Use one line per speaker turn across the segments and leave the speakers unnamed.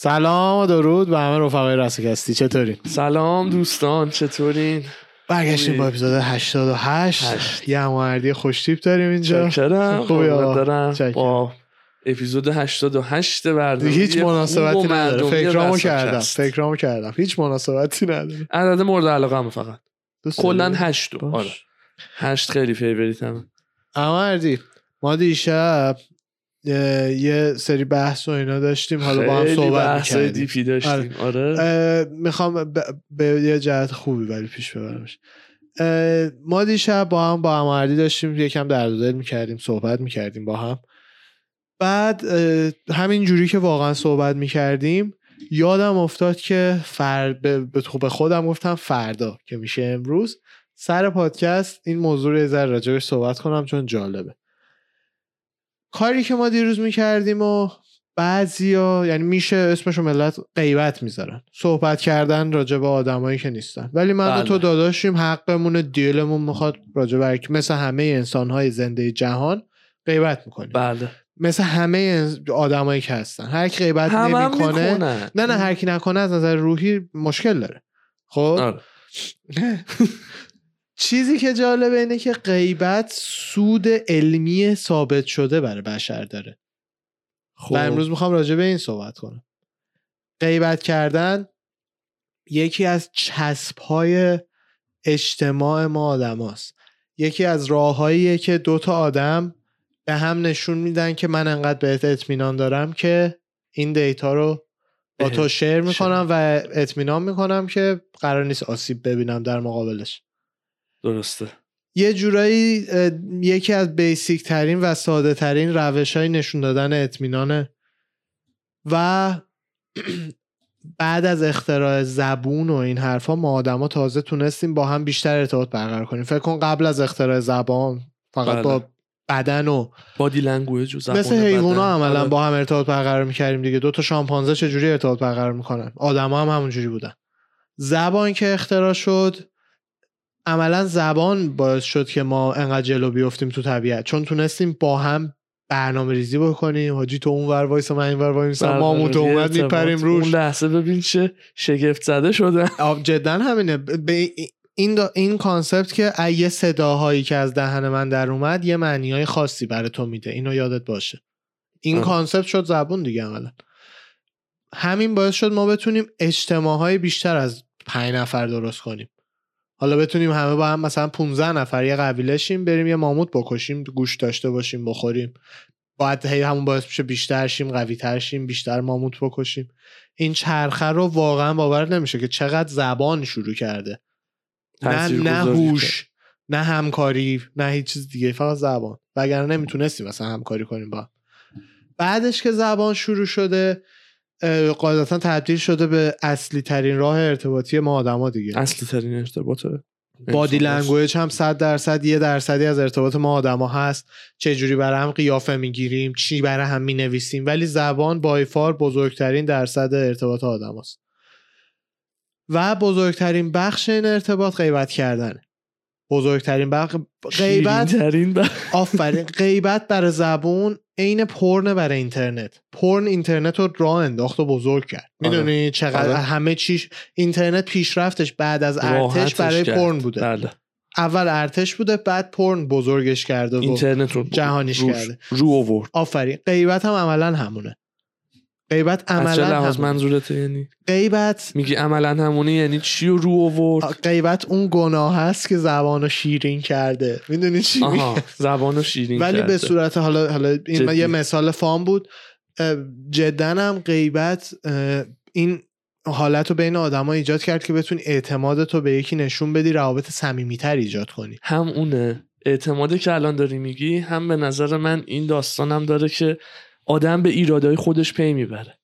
سلام و درود به همه رفقای رسکستی چطورین؟
سلام دوستان چطورین؟
برگشتیم با اپیزود 88
هشت.
یه هماردی خوشتیپ داریم اینجا.
چاکرم
خوبی.
دارم.
چاکرم.
با اپیزود 88 برنامه.
هیچ مناسبتی نداره. فکرامو کردم.
فکر
فکرامو کردم. هیچ مناسبتی نداره.
عدد مورد علاقه هم فقط. کلا
داری؟
هشت
باش.
آره. هشت خیلی favorite همه.
هماردی ما دیشب یه سری بحث و اینا داشتیم حالا با هم صحبت می‌کردیم.
دیپی داشتیم. آره.
اه، می‌خوام ب- به یه جهت خوبی ولی پیش ببرمش. ما دیشب با هم با هماردی داشتیم یکم درد دل می‌کردیم صحبت می‌کردیم با هم. بعد همین جوری که واقعا صحبت می‌کردیم یادم افتاد که فر... به خودم گفتم فردا که میشه امروز. سر پادکست این موضوع رو یه ذره راجبش صحبت کنم چون جالبه. کاری که ما دیروز می‌کردیم و بعضیا یعنی میشه اسمشو ملت غیبت می‌ذارن. صحبت کردن راجع به آدمایی که نیستن. ولی من
بله.
تو داداشیم حقمون دیلمون می‌خواد راجع به مثل همه انسانهای زنده جهان غیبت می‌کنیم.
بله.
مثل همه آدمایی که هستن. هر کی غیبت نمی‌کنه نه نه هر کی نکنه از نظر روحی مشکل داره. خب؟
آره.
چیزی که جالبه اینه که غیبت سود علمی ثابت شده برای بشر داره.
خب.
و امروز می‌خوام راجع به این صحبت کنم. غیبت کردن یکی از چسب های اجتماع ما آدم هست. یکی از راههاییه که دوتا آدم به هم نشون میدن که من انقدر بهت اطمینان دارم که این دیتا رو با تو شیر می‌کنم. و اطمینان می‌کنم که قرار نیست آسیب ببینم در مقابلش.
درسته
یه جورایی یکی از بیسیک ترین و ساده ترین روش های نشون دادن اطمینانه و بعد از اختراع زبون و این حرفا ما آدما تازه تونستیم با هم بیشتر ارتباط برقرار کنیم فکر کن قبل از اختراع زبان فقط
بله.
با بدن و
body language و زبان
مثل حیوونا
بدن.
عملا
آره.
با هم ارتباط برقرار می‌کردیم دیگه دو تا شامپانزه چجوری ارتباط برقرار می‌کنن آدما هم همونجوری بودن زبان که اختراع شد عملا زبان باعث شد که ما انقدر جلو بیفتیم تو طبیعت. چون تونستیم با هم برنامه ریزی بکنیم. حاجی تو اون ور وایسا من این ور وایسا ماموته
برقراری
اومد میپریم. روش.
اون لحظه ببین چه شگفت زده شده.
جدا همینه. به این دا- این concept که یه صداهایی که از دهن من در اومد یه معنی های خاصی برای تو میده. اینو یادت باشه. این. concept شد زبون دیگه عملا. همین باعث شد ما بتونیم اجتماع های بیشتر از پنج نفر درست کنیم. حالا بتونیم همه با هم مثلا 15 نفر یه قبیله شیم بریم یه ماموت بکشیم گوش داشته باشیم بخوریم. باید هی همون باعث میشه بیشتر شیم قوی تر شیم بیشتر ماموت بکشیم. این چرخه رو واقعا باورت نمیشه که چقدر زبان شروع کرده. نه نه هوش نه همکاری نه هیچ چیز دیگه فقط زبان. وگرنه نمی‌تونستیم مثلا همکاری کنیم با. بعدش که زبان شروع شده قاعدتا تبدیل شده به اصلی ترین راه ارتباطی ما آدما دیگه
اصلی ترین ارتباطه body.
language هم صد درصد یه درصدی از ارتباط ما آدما هست چه جوری برای هم قیافه می‌گیریم چی برای هم می‌نویسیم ولی زبان by far بزرگترین درصد ارتباط آدم هست. و بزرگترین بخش این ارتباط غیبت کردنه بزرگترین بخش غیبت آفرین. غیبت برای زبون عین پرن برای اینترنت. پرن اینترنت رو راه انداخت و بزرگ کرد.
آره.
می‌دونی چقدر
آره.
همه چیش اینترنت پیشرفتش بعد از ارتش برای
کرد.
پرن بوده.
بله.
اول ارتش بوده بعد پرن بزرگش کرده و
اینترنت رو
جهانیش
روش-
کرده.
رو آورد.
آفرین. غیبت هم عملا همونه. غیبت عملا
لحاظ
همونه.
منظورته یعنی؟
غیبت
میگی عملا همونه یعنی چی رو رو آورد؟
غیبت اون گناه هست که زبانو شیرین کرده. می‌دونی چی
آها زبانو شیرین
ولی
کرده.
به صورت حالا حالا این
جدی.
یه مثال فام بود. جدا هم غیبت این حالت رو بین آدما ایجاد کرد که بتونی اعتماد تو به یکی نشون بدی روابط صمیمیتر ایجاد کنی.
هم اونه. اعتماده که الان داری میگی هم به نظر من این داستانم داره که آدم به ایرادای خودش پی می‌بره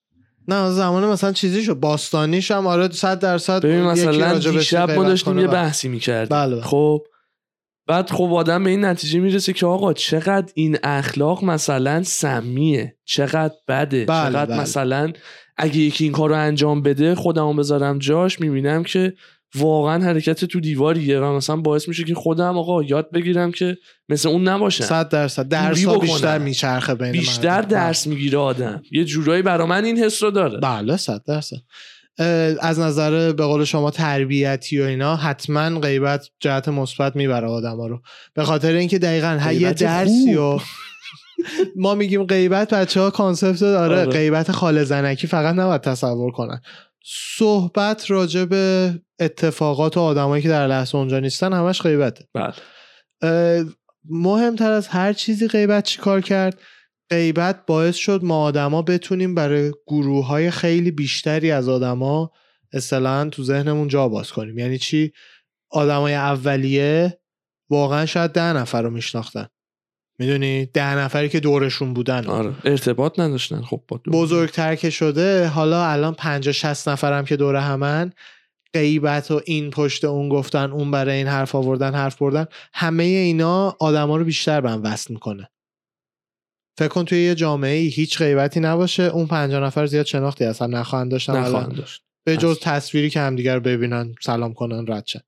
نه زمان مثلا چیزی شد باستانیش هم آره 100 درصد
ببین مثلا دیشب ما داشتیم یه
بله.
بحثی می‌کردیم
بله، بله.
خب بعد خب آدم به این نتیجه می‌رسه که آقا چقدر این اخلاق مثلا سمیه چقدر بده
بله،
چقدر
بله.
مثلا اگه یکی این کار رو انجام بده خودمو بذارم جاش می‌بینم که واقعا حرکت تو دیواریه و مثلا باعث میشه که خودم آقا یاد بگیرم که مثل اون نباشم
صد درصد. درس. بیشتر میچرخه بین
بیشتر
مردم.
درس می‌گیره آدم. یه جورایی برا من این حس رو داره.
بله صد درصد. اه، از نظر به قول شما تربیتی و اینا حتما غیبت جهت مثبت می‌بره آدما رو. به خاطر اینکه دقیقا یه درسی. و ما میگیم غیبت بچه ها کانسپت داره.
آره.
غیبت خال زنکی فقط نباید تصور کنن. صحبت راجع به اتفاقات و آدمایی که در لحظه اونجا نیستن همش غیبته.
بله.
مهمتر از هر چیزی غیبت چیکار کرد؟ غیبت باعث شد ما آدما بتونیم برای گروه های خیلی بیشتری از آدما اصطلاحا تو ذهنمون جا باز کنیم. یعنی چی؟ آدمای اولیه واقعا شاید ده نفر رو میشناختن. می‌دونی ده نفری که دورشون بودن
آره ارتباط نداشتن خب با.
بزرگتر که شده حالا الان 50 60 نفرم که دور همن غیبت و این پشت اون گفتن اون برای این حرف آوردن حرف بردن همه اینا آدما رو بیشتر به هم وصل می‌کنه فکر کن توی یه جامعه ای هیچ غیبتی نباشه اون 50 نفر زیاد شناختی اصلا نخواهند داشتن
نخواهند. داشت
به جز. تصویری که همدیگر ببینن سلام کنن رد شن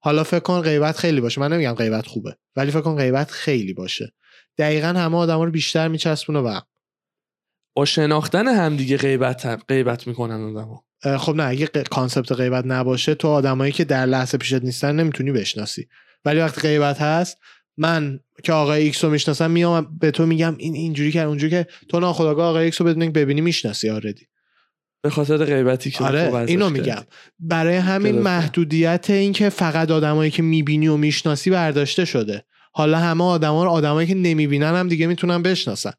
حالا فکر کن غیبت خیلی باشه من نمیگم غیبت خوبه ولی فکر کن غیبت خیلی باشه دقیقا همه آدما رو بیشتر میچسبونه هم
با شناختن همدیگه غیبت هم. غیبت می‌کنن آدمو
اه، خب نه اگه ق- concept غیبت نباشه تو آدمایی که در لحظه پیشت نیستن نمی‌تونی بشناسی ولی وقتی غیبت هست من که آقای ایکس رو می‌شناسم میام به تو میگم این اینجوری کرد اونجوری که تو ناخداگاه آقای ایکس رو بدون اینکه ببینی می‌شناسی آردی
به خاطر غیبتی که
آره
ازش
اینو. میگم برای همین. محدودیت این که فقط آدمایی که می‌بینی و می‌شناسی برداشته شده حالا همه آدما رو آدمایی که نمی‌بینن هم دیگه می‌تونن بشناسن.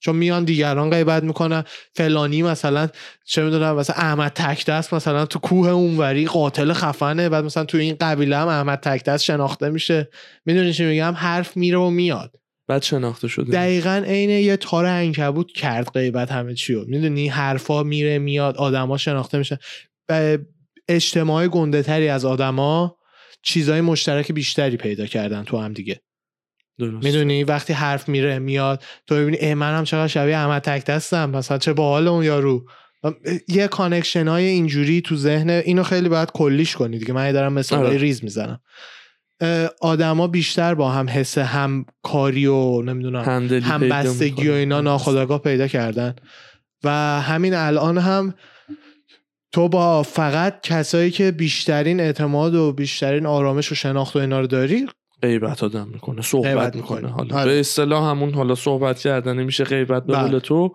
چون میان دیگران غیبت می‌کنن. فلانی مثلا چه می‌دونم مثلا احمد تکدست مثلا تو کوه اونوری قاتل خفنه. بعد مثلا تو این قبیله هم احمد تکدست شناخته میشه. می‌دونی چی میگم؟ حرف میره و میاد.
بعد شناخته شده.
دقیقا عین یه تار انکبوت کرد غیبت همه چی رو می‌دونی؟ حرفا میره میاد آدما شناخته میشه. و اجتماع گنده تری از آدما چیزای مشترک بیشتری پیدا کردن تو هم دیگه.
درست.
می‌دونی؟ وقتی حرف میره میاد. تو می‌بینی ای منم چقدر شبیه احمد تک دستم. مثلا چه باحال اون یارو. یه connection های اینجوری تو ذهن اینو خیلی باید کلیش کنی دیگه. من دارم مثال
آره.
ریز می‌زنم. آدما بیشتر با هم حس همکاری و نمی‌دونم هم بستگی و. اینا ناخداگاه پیدا کردن. و همین الان هم تو با فقط کسایی که بیشترین اعتماد و بیشترین آرامش و شناخت و اینا رو داری
غیبت آدم می‌کنه صحبت
غیبت
می‌کنه. حالا
آره.
به اصطلاح همون حالا صحبت کردن نمیشه غیبت به
بله.
قول تو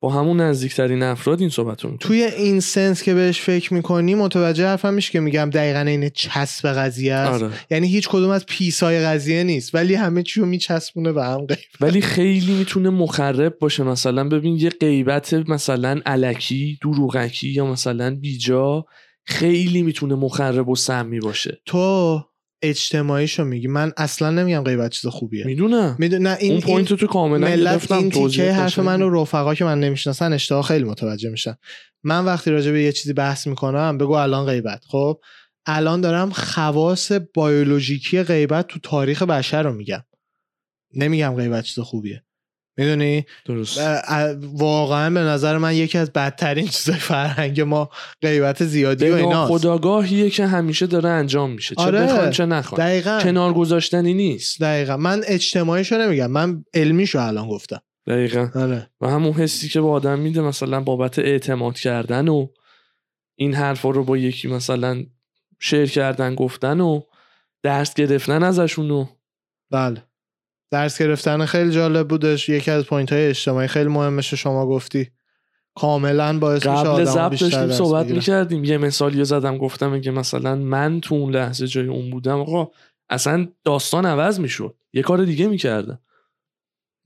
با همون نزدیکترین افراد این صحبت رو
توی این سنس که بهش فکر می‌کنی متوجه حرفم میشه که میگم دقیقا این چسب قضیه است
آره.
یعنی هیچ کدوم از پیسای قضیه نیست ولی همه چی رو میچسبونه به هم غیب
ولی خیلی می‌تونه مخرب باشه مثلا ببین یه غیبت مثلا علکی دروغکی یا مثلا بیجا خیلی می‌تونه مخرب و سمی باشه
تو اجتماعیشو میگی. من اصلا نمیگم غیبت چیز خوبیه.
می‌دونم.
میدون نه این
اون
point
تو کاملا
ملت این تیکه حرف. من و رفقا که من نمی‌شناسن اشتباه خیلی متوجه میشن. من وقتی راجع به یه چیزی بحث می‌کنم بگو الان غیبت. خب الان دارم خواص بیولوژیکی غیبت تو تاریخ بشر رو میگم. نمیگم غیبت چیز خوبیه. می‌دونی؟
درست.
واقعا به نظر من یکی از بدترین چیزای فرهنگ ما غیبت زیادی و ایناست.
خداگاهیه که همیشه داره انجام میشه. چه
آره.
چه نخوان
دقیقا.
کنار گذاشتنی نیست.
دقیقا. من اجتماعیشو نمیگم. من علمیشو الان گفتم.
دقیقا.
آره.
و همون حسی که به آدم میده مثلا بابت اعتماد کردن و این حرفا رو با یکی مثلا شیر کردن گفتن و درس گرفتن ازشون و
بله. درس گرفتن خیلی جالب بودش. یکی از پوینت های اجتماعی خیلی مهمش شما گفتی. کاملا باعث میشه
قبل ضبط
بیشتر
داشتیم صحبت. می‌کردیم. یه مثالی زدم گفتم که مثلا من تو اون لحظه جای اون بودم آقا اصلا داستان عوض می‌شد. یه کار دیگه می‌کردم.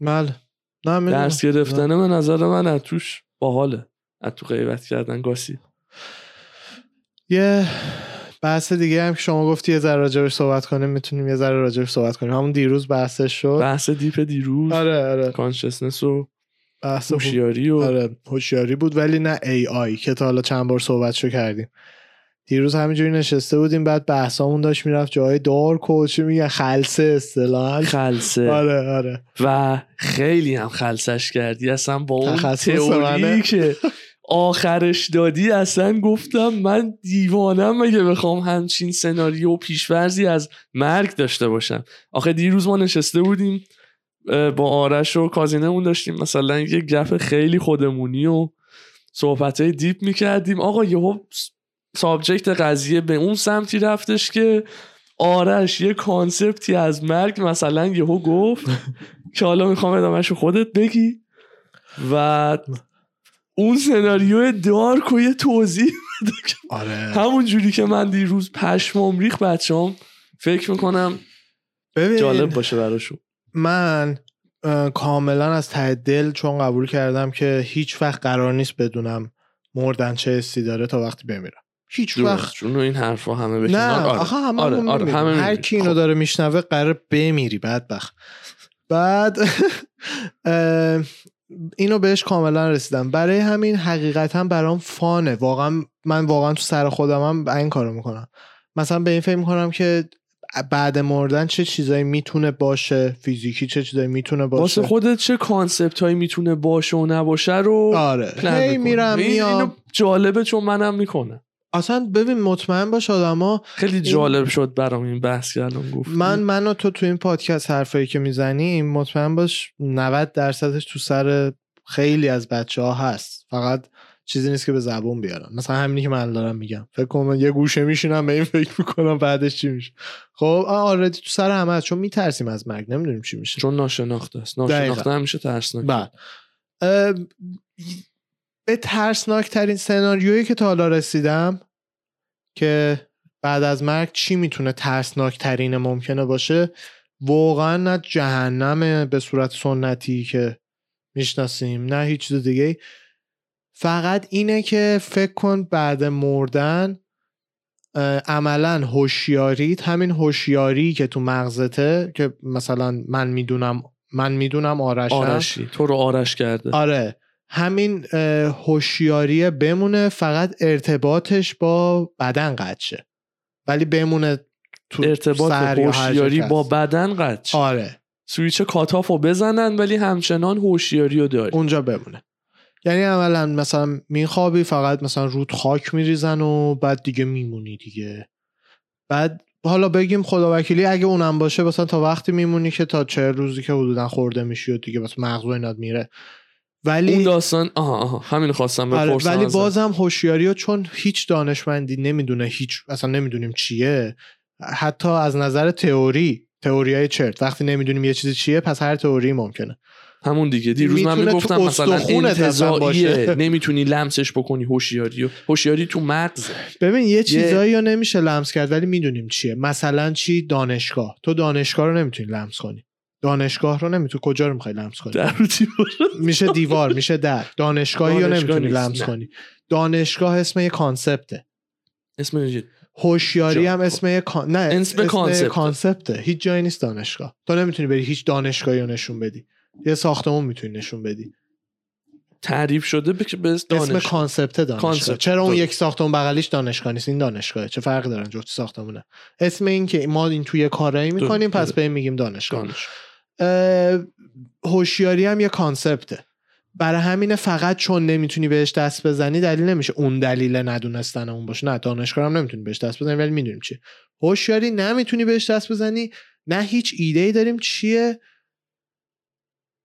بله. نه.
درس گرفتن به نظر من از توش باحاله. از تو غیبت کردن گاسی.
یه بحث دیگه هم که شما گفتی یه ذره راجبش صحبت کنیم می‌تونیم یه ذره راجبش صحبت کنیم. همون دیروز بحثش شد.
بحث deep دیروز.
آره آره.
consciousness و
بحث
هوشیاری و
آره هوشیاری بود ولی نه AI که تا حالا چند بار صحبتشو کردیم. دیروز همینجوری نشسته بودیم بعد بحثامون داشت می‌رفت جای dark و چی میگن خلسه اصطلاحا.
خلسه.
آره آره.
و خیلی هم خلسش کردی. اصلا با اون تئوری. که آخرش دادی اصلا گفتم من دیوانم مگه بخوام همچین سناریو و پیش‌فرضی از مرگ داشته باشم. آخه دیروز ما نشسته بودیم با آرش و cousin مون داشتیم مثلا یه گپ خیلی خودمونی و صحبت های deep می‌کردیم. آقا یهو subject قضیه به اون سمتی رفتش که آرش یه concept ی از مرگ مثلا یهو گفت که حالا می‌خوام ادامهش خودت بگی و اون سناریو dark و یه توضیح
آره
همون جوری که من دیروز پشمام ریخ بچه‌ام فکر می‌کنم
ببین
جالب باشه براشون
من کاملا از ته دل چون قبول کردم که هیچ وقت قرار نیست بدونم مردن چه حسی داره تا وقتی بمیرم هیچ وقت
چون این حرفا همه به
نه.
آره.
آخه همه
آره،
آره
آره، همه
هر. کی اینو
خب.
داره میشنوه قرار بمیری بدبخت بعد اینو بهش کاملا رسیدم. برای همین حقیقتا برام fun ه. واقعا من واقعا تو سر خودمم این کارو می‌کنم. مثلا به این فکر می‌کنم که بعد مردن چه چیزایی می‌تونه باشه فیزیکی چه چیزایی می‌تونه باشه.
واسه خودت چه concept هایی می‌تونه باشه و نباشه رو
آره. هی. میرم میام
اینو جالبه چون منم می‌کنه
اصلا ببین مطمئن باش آدما
خیلی جالب شد برام این بحث الان گفت
من من و تو تو این پادکست حرفایی که می‌زنیم مطمئن باش 90 درصدش تو سر خیلی از بچه ها هست. فقط چیزی نیست که به زبون بیارن. مثلا همینی که من دارم میگم. فکر کنم من یه گوشه میشینم به این فکر می‌کنم بعدش چی میشه. خب آردی تو سر همه هست. چون میترسیم از مرگ. نمی‌دونیم چی میشه.
چون ناشناخته است. ناشناخته همیشه ترسناک
بعد اه، به ترسناک ترین سناریویی که تا حالا رسیدم که بعد از مرگ چی می‌تونه ترسناک ترین ممکنه باشه واقعا نه جهنم به صورت سنتی که می‌شناسیم نه هیچ چیز دیگه فقط اینه که فکر کن بعد مردن عملا هوشیاریت همین هوشیاری که تو مغزته که مثلا من می‌دونم من می‌دونم آرشم.
آرشی تو رو آرش کرده.
آره. همین هوشیاری بمونه فقط ارتباطش با بدن قطع شه. ولی بمونه تو
ارتباط هوشیاری با. بدن قطع.
آره.
switch cut off رو بزنن ولی همچنان هوشیاری رو داری.
اونجا بمونه. یعنی عملا مثلا میخوابی فقط مثلا روت خاک میریزن و بعد دیگه میمونی دیگه. بعد حالا بگیم خدا وکیلی اگه اونم باشه مثلا تا وقتی میمونی که تا چه روزی که حدودا خورده میشی و دیگه بس مغز و اینات میره ولی
اون داستان آها آها همین خواستم
آره
بپرسم
ولی. بازم هوشیاری چون هیچ دانشمندی نمی‌دونه هیچ اصلا نمی‌دونیم چیه حتی از نظر تئوری تئوری های چرت. وقتی نمی‌دونیم یه چیزی چیه پس هر تئوری ممکنه.
همون دیگه. دیروز من می‌گفتم مثلا. انتزاعیه نمی‌تونی لمسش بکنی هوشیاری و هوشیاری تو مغزه.
ببین یه چیزایی رو نمیشه لمس کرد ولی می‌دونیم چیه. مثلا چی؟ دانشگاه. تو دانشگاه رو نمی‌تونی لمس کنی. دانشگاه رو نمی‌تونی کجا رو می‌خوای لمس کنی؟
در.
میشه دیوار میشه در. دانشگاهی رو
دانشگاه
نمی‌تونی لمس. کنی. دانشگاه اسم یه concept
ه. اسم
هوشیاری هم اسم یه con... نه
اسم
concept
ه.
concept ه. هیچ جایی نیست دانشگاه. تو نمی‌تونی بری هیچ دانشگاهی رو نشون بدی. یه ساختمون می‌تونی نشون بدی.
تعریف شده به به
اسم concept دانشگاه.
concept.
چرا اون. یک ساختمون بغلیش دانشگاه نیست؟ این دانشگاهه. چه فرقی دارن جفت ساختمونه؟ اسم این که ما این توی کارایی می‌کنیم. پس به این میگیم دانشگاه.
دانش
اه، هوشیاری هم یه کانسپته. برای همینه فقط چون نمی‌تونی بهش دست بزنی دلیل نمیشه. اون دلیل ندونستن اون باشه. نه دانشگاه هم نمی‌تونی بهش دست بزنی ولی می‌دونیم چیه. هوشیاری نمی‌تونی بهش دست بزنی. نه هیچ ایده ای داریم چیه.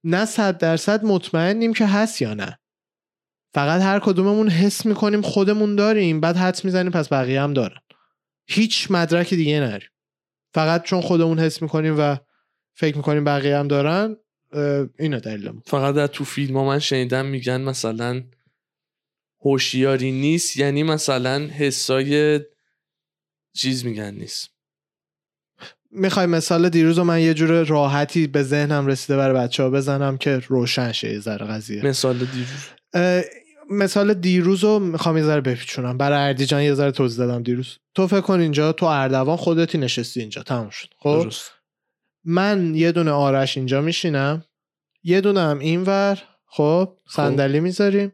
نه صد درصد مطمئنیم که هست یا نه. فقط هر کدوممون حس می‌کنیم خودمون داریم بعد حدس می‌زنیم پس بقیه هم دارن. هیچ مدرک دیگه نریم. فقط چون خودمون حس می‌کنیم و فکر می‌کنیم بقیه هم دارن؟ اینه دلیلمون.
فقط در تو فیلم ها من شنیدم میگن مثلا هوشیاری نیست یعنی مثلا حسای چیز میگن نیست.
می‌خوای مثال دیروز رو من یه جور راحتی به ذهنم رسیده برای بچه ها بزنم که روشن شه یه ذره قضیه.
مثال دیروز.
مثال دیروز رو می‌خوام یه ذره بپیچونم. برای اردیجان یه ذره توضیح دادم دیروز. تو فکر کن اینجا تو اردوان خودتی نشستی اینجا. تموم شد. خب؟
درست.
من یه دونه آرش اینجا میشینم. یه دونه هم اینور. خب صندلی می‌ذاریم.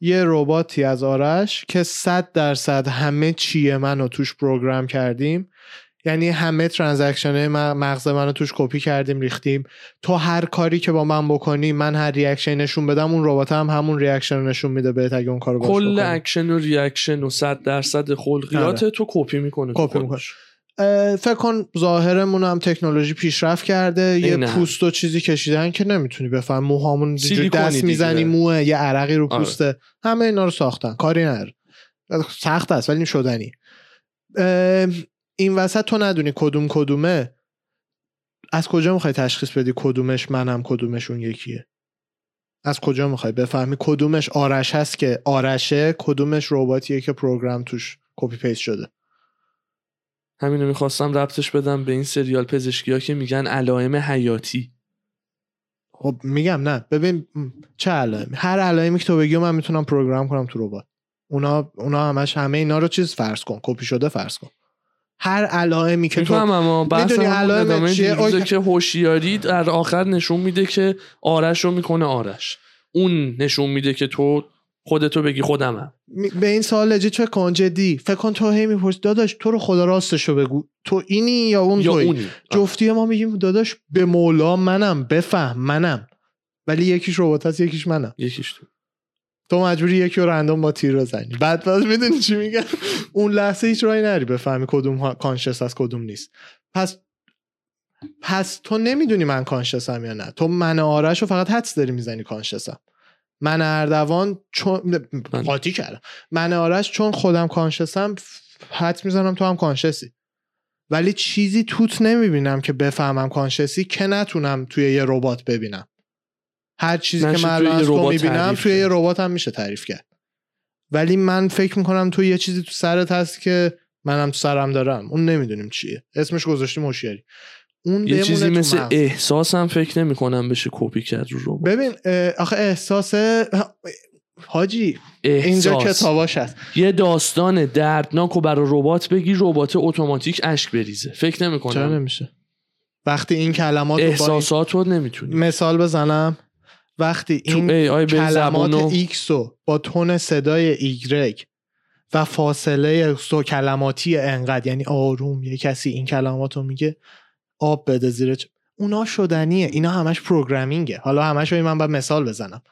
یه رباتی از آرش که صد درصد همه چیه منو توش program کردیم. یعنی همه transaction مغز منو توش کپی کردیم ریختیم. تو هر کاری که با من بکنی من هر reaction نشون بدم اون ربات هم همون reaction نشون میده بهت اگه اون کارو
کل اکشن و reaction و 100 درصد خلقیات آره. تو کپی می‌کنه
کپی می‌کنه. فکر کن ظاهرمون هم تکنولوژی پیشرفت کرده یه پوست و چیزی کشیدن که نمی‌تونی بفهم. موهامون دست می‌زنی موه یه عرقی رو آره. پوسته. آره. همه اینا رو ساختن. کاری نداره. سخت است ولی شدنی. این وسط تو ندونی کدوم کدومه. از کجا می‌خوای تشخیص بدی کدومش منم کدومش اون یکیه؟ از کجا می‌خوای بفهمی کدومش آرش هست که آرشه کدومش رباتیه که پروگرام توش کپی paste شده؟
همینو می‌خواستم ربطش بدم به این سریال پزشکی ها که میگن علائم حیاتی.
خب میگم نه. ببین چه علائمی هر علائمی که تو بگی من می‌تونم program کنم تو ربات. اونا اونا همش همه اینا رو چیز فرض کن. کپی شده فرض کن. هر علائمی که تو
می‌دونی علائم چیه؟ که هوشیاری در آخر نشون میده که آرش رو می‌کنه آرش. اون نشون میده که تو خودتو بگی خودمم.
به این سوال لجی چه کن؟ جدی. فکر کن تو هی می‌پرسی داداش تو رو خدا راستشو بگو. تو اینی یا اون یا توی اونی. جفتی ما میگیم داداش به مولا منم بفهم منم. ولی یکیش ربات هست یکیش منم.
یکیش تو.
تو مجبوری یکی رو رندوم با تیر بزنی. بعد باز می‌دونی چی میگن اون لحظه هیچ رای نری بفهمی کدوم کانشس از کدوم نیست. پس پس تو نمی‌دونی من کانشسم یا نه. تو من آرش رو فقط حدس داری می‌زنی کانشسم. من اردوان چون قاطی کردم. من آرش چون خودم کانشسم حد می‌زنم تو هم کانشسی ولی چیزی توت نمی‌بینم که بفهمم کانشسی که نتونم توی یه ربات ببینم. هر چیزی که من از تو می‌بینم توی یه ربات هم میشه تعریف کرد. ولی من فکر می‌کنم تو یه چیزی تو سرت هست که منم تو سرم دارم. اون نمی‌دونیم چیه. اسمش گذاشتیم هوشیاری.
اون یه چیزی مثل احساس هم فکر نمی کنم بشه کپی کرد رو
ببین آخه احساس حاجی احساس. اینجا کتاباش هست.
یه داستان دردناک و برای ربات بگی ربات اتوماتیک اشک بریزه. فکر نمی کنم
چرا نمیشه؟ وقتی این کلمات
احساسات رو نمی‌تونی.
مثال بزنم. وقتی این کلمات ایکس رو با تون صدای ایگرگ و فاصله سو کلماتی انقدر یعنی آروم یه کسی این کلمات رو میگه آب بده زیر اونا شدنیه. اینا همش programming ه حالا همش من باید مثال بزنم.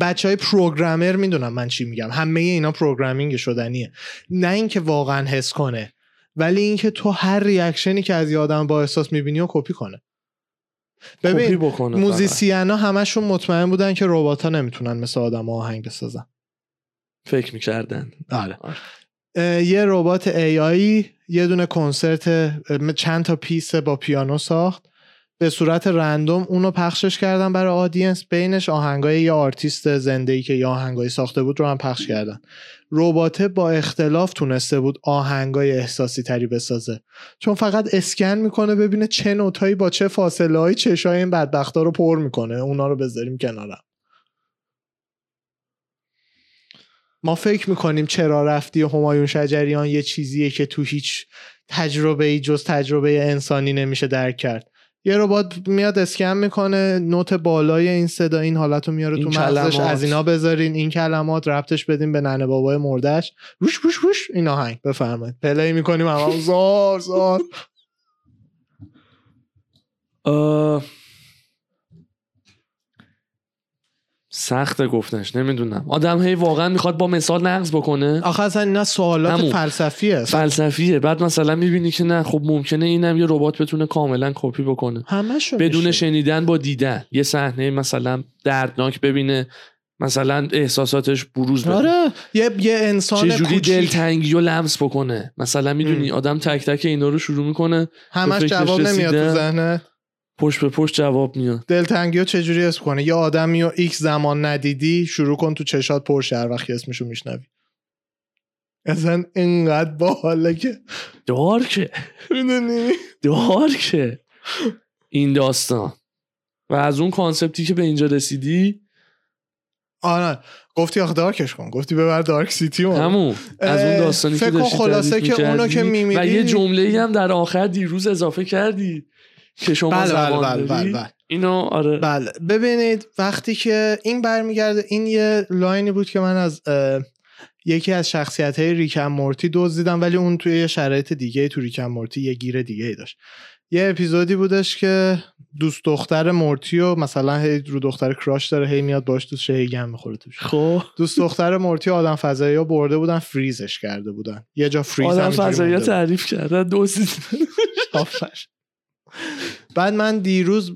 بچه های programmer می‌دونم من چی میگم. همه اینا programming شدنیه. نه اینکه واقعا حس کنه ولی اینکه تو هر reaction ی که از یه آدم با احساس می‌بینی و کپی کنه. ببین musician ها همشون مطمئن بودن که ربات ها نمی‌تونن مثل آدم آهنگ بسازن.
فکر می‌کردن.
آره. آره. یه ربات AI یه دونه کنسرت چند تا piece با پیانو ساخت. به صورت random اونو پخشش کردن برای audience. بینش آهنگای یه آرتیست زنده ای که یه آهنگایی ساخته بود رو هم پخش کردن. رباته با اختلاف تونسته بود آهنگای احساسی تری بسازه. چون فقط اسکن می‌کنه ببینه چه نوتایی با چه فاصله های چشای این بدبختا رو پر می‌کنه. اونا رو بذاریم کنارم. ما فکر می‌کنیم چرا رفتی همایون شجریان یه چیزیه که تو هیچ تجربه ای جز تجربه انسانی نمیشه درک کرد. یه ربات میاد اسکن می‌کنه نوت بالای این صدا این حالت رو میاره تو مغزش از اینا بذارین این کلمات ربطش بدیم به ننه بابای مردش روش روش روش این آهنگ بفرمایید. پلی می‌کنیم همه زار زار.
سخت گفتنش نمی‌دونم. آدم هی واقعا می‌خواد با مثال نقض بکنه.
آخه اصلا اینا سوالات فلسفیه.
فلسفیه. بعد مثلا می‌بینی که نه خب ممکنه اینم یه ربات بتونه کاملا کپی بکنه.
همشو
بدون شنیدن با دیدن. یه صحنه مثلا دردناک ببینه مثلا احساساتش بروز بده.
آره. یه یه انسان
چه جوری دلتنگی و لمس بکنه؟ مثلا می‌دونی آدم تک تک اینا رو شروع می‌کنه.
همش جواب نمیاد تو ذهنه.
پشت به پشت جواب میاد.
دلتنگی ها چجوری اسم کنه یه آدمی و ایکس زمان ندیدی شروع کن تو چشات پر شه هر وقتی اسمشو میشنوی. اصلا اینقدر باحاله که.
dark ه
می‌دونی؟
dark ه این داستان. و از اون concept ی که به اینجا رسیدی؟
آره. گفتی آخه dark ش کن. گفتی ببر dark city
همون. از اون داستانی که داشتی
خلاصه که اونو که میمیدی
و یه جمله هم در آخر دیروز اضافه کردی. که شما بله بله بله, بله, بله. اینو آره.
بله. ببینید وقتی که این برمیگرده این یه line ی بود که من از یکی از شخصیت های Rick and Morty دزدیدم ولی اون توی یه شرایط دیگه تو Rick and Morty یه گیر دیگه ای داشت. یه اپیزودی بودش که دوست دختر مورتی و مثلا هی رو دختر crush داره هی میاد باش دوست هی گم می‌خوره توش.
خب.
دوست دختر مورتی آدم فضایی ها برده بودن فریزش کرده بودن. یه جا فریز
آدم فضایی. تعریف کردن
off-air. بعد من دیروز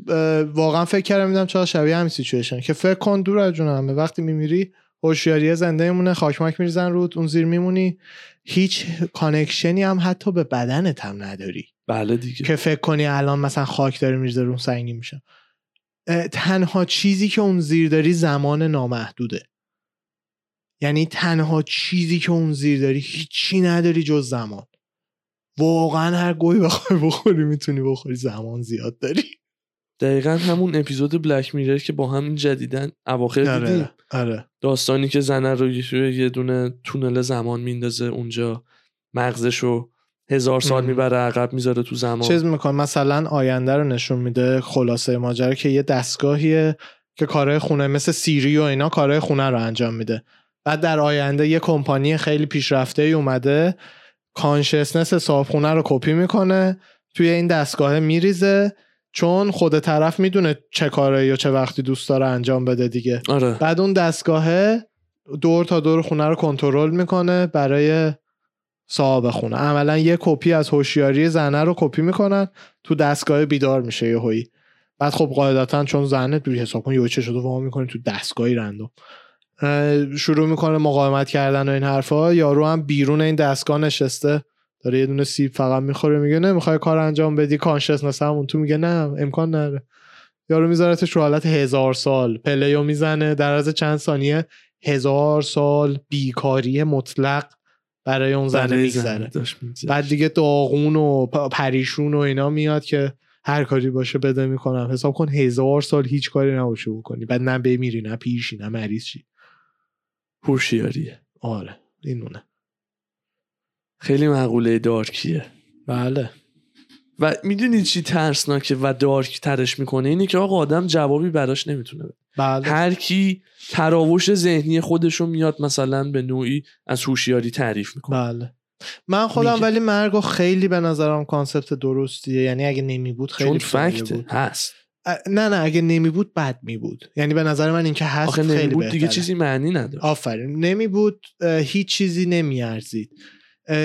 واقعا فکر کردم دیدم چرا شبیه همین سیچویشن که فکر کن دور از جونمه وقتی میمیری هوشیاری زنده میمونه خاک ماک میریزن روت اون زیر میمونی. هیچ کانکشنی هم حتی به بدنت هم نداری.
بله دیگه.
که فکر کنی الان مثلا خاک داره میریزه رو اون سنگی میشه تنها چیزی که اون زیر داری زمان نامحدوده. یعنی تنها چیزی که اون زیر داری هیچی نداری جز زمان. واقعا هر گوی بخوای بخوری می‌تونی بخوری زمان زیاد داری.
دقیقا همون اپیزود بلک میرر که با هم جدیدن اواخر دیدیم.
آره. آره
داستانی که زنه رو یه- دونه تونل زمان میندازه اونجا. مغزشو هزار سال. می‌بره عقب می‌ذاره تو زمان.
چیز میکن مثلا آینده رو نشون میده خلاصه ماجرا که یه دستگاهیه که کارهای خونه مثل سیری و اینا کارهای خونه رو انجام میده. بعد در آینده یه کمپانی خیلی پیشرفته ای اومده کانشسنس صاحبخونه رو کپی می‌کنه توی این دستگاه میریزه چون خود طرف می‌دونه چه کارایی یا چه وقتی دوست داره انجام بده دیگه.
آره.
بعد اون دستگاهه دور تا دور خونه رو کنترل می‌کنه برای صاحب خونه. عملا یه کپی از هوشیاری زنه رو کپی می‌کنن تو دستگاه بیدار میشه یه هایی بعد خب قاعدتا چون زنه دوی حساب کن یه چه شده وا می‌کنه تو دستگاهی رندوم. شروع می‌کنه مقاومت کردن و این حرفا. یارو هم بیرون این دستگاه نشسته. داره یه دونه سیب فقط می‌خوره میگه نمی‌خوای کار انجام بدی؟ کانشسنس همون تو میگه نه امکان نداره. یارو میذارتش رو حالت هزار سال. پلیو می‌زنه در از چند ثانیه. هزار سال بیکاری مطلق برای اون زنه میگذره. بعد دیگه داغون و پریشون و اینا میاد که هر کاری باشه بده می‌کنم. حساب کن هزار سال هیچ کاری نباشه بکنی. بعد نه بمیری نه پیشی نه مریض شی.
هوشیاریه.
آره اینونه.
خیلی مقوله دارکیه.
بله.
و می‌دونی چی ترسناکه و دارک ترش می‌کنه؟ اینه که آقا آدم جوابی براش نمی‌تونه بده.
بله.
هر کی تراوش ذهنی خودشو میاد مثلا به نوعی از هوشیاری تعریف می‌کنه.
بله. من خودم. ولی مرگو خیلی به نظرم کانسپت درستیه. یعنی اگه نمی بود خیلی
چون فکت
بود.
هست.
نه نه اگه نمی بود بد می بود یعنی به نظر من اینکه هست
آخه
خیلی
نمی بود دیگه. چیزی معنی نداره
آفرین نمی بود هیچ چیزی نمی ارزید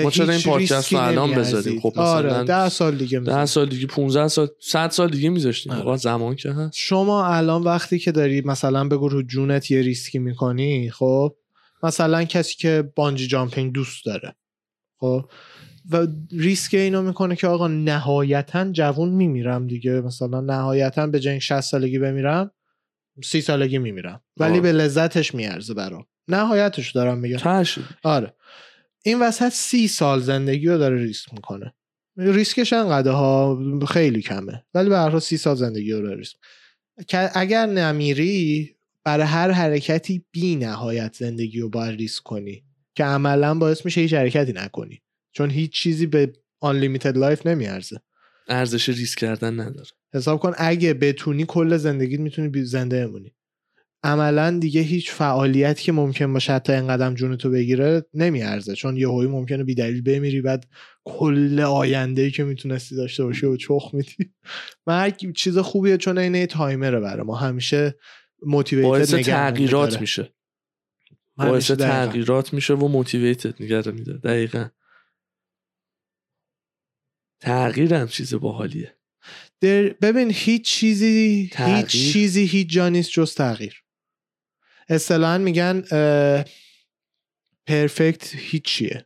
ما چرا این پادکست رو الان بذاریم؟ خب مثلا
آره ده سال دیگه
ده
می‌ذاریم.
سال دیگه 15 سال 100 سال دیگه میذاشتیم
آره.
زمان که هست
شما الان وقتی که داری مثلا بگو رو جونت یه ریسکی می‌کنی خب مثلا کسی که bungee jumping دوست داره خب و ریسک اینو می‌کنه که آقا نهایتا جوون میمیرم دیگه. مثلا نهایتا به جای 60 سالگی بمیرم سی سالگی میمیرم. ولی
آه.
به لذتش میارزه برام. نهایتش دارم میگم.
تش
آره. این وسط سی سال زندگی رو داره ریسک می‌کنه. ریسکش انقدر ها؟ خیلی کمه. ولی به هر سی سال زندگی رو داره ریسک. که اگر نمیری برای هر حرکتی بی نهایت زندگی رو باید ریسک کنی. که عملا باعث میشه هیچ حرکتی نکنی. چون هیچ چیزی به unlimited life نمیارزه.
ارزش ریسک کردن نداره.
حساب کن اگه بتونی کل زندگیت می‌تونی بی- زنده بمونی. عملا دیگه هیچ فعالیتی که ممکن باشه حتی این قدم جون تو بگیره نمیارزه چون یه هایی ممکنه بی دلیل بمیری بعد کل آینده ای که می‌تونستی داشته باشی و چخ میدی. مرگ چیز خوبیه چون یه تایمره برای ما. همیشه موتیویتد
باعث تغییرات میشه. باعث. تغییرات میشه و موتیویتد نگره میده دقیقا. تغییر هم چیز باحالیه.
در- ببین هیچ چیزی
تغییر.
هیچ چیزی هیچ جا نیست جز تغییر. اصطلاحا میگن perfect هیچیه.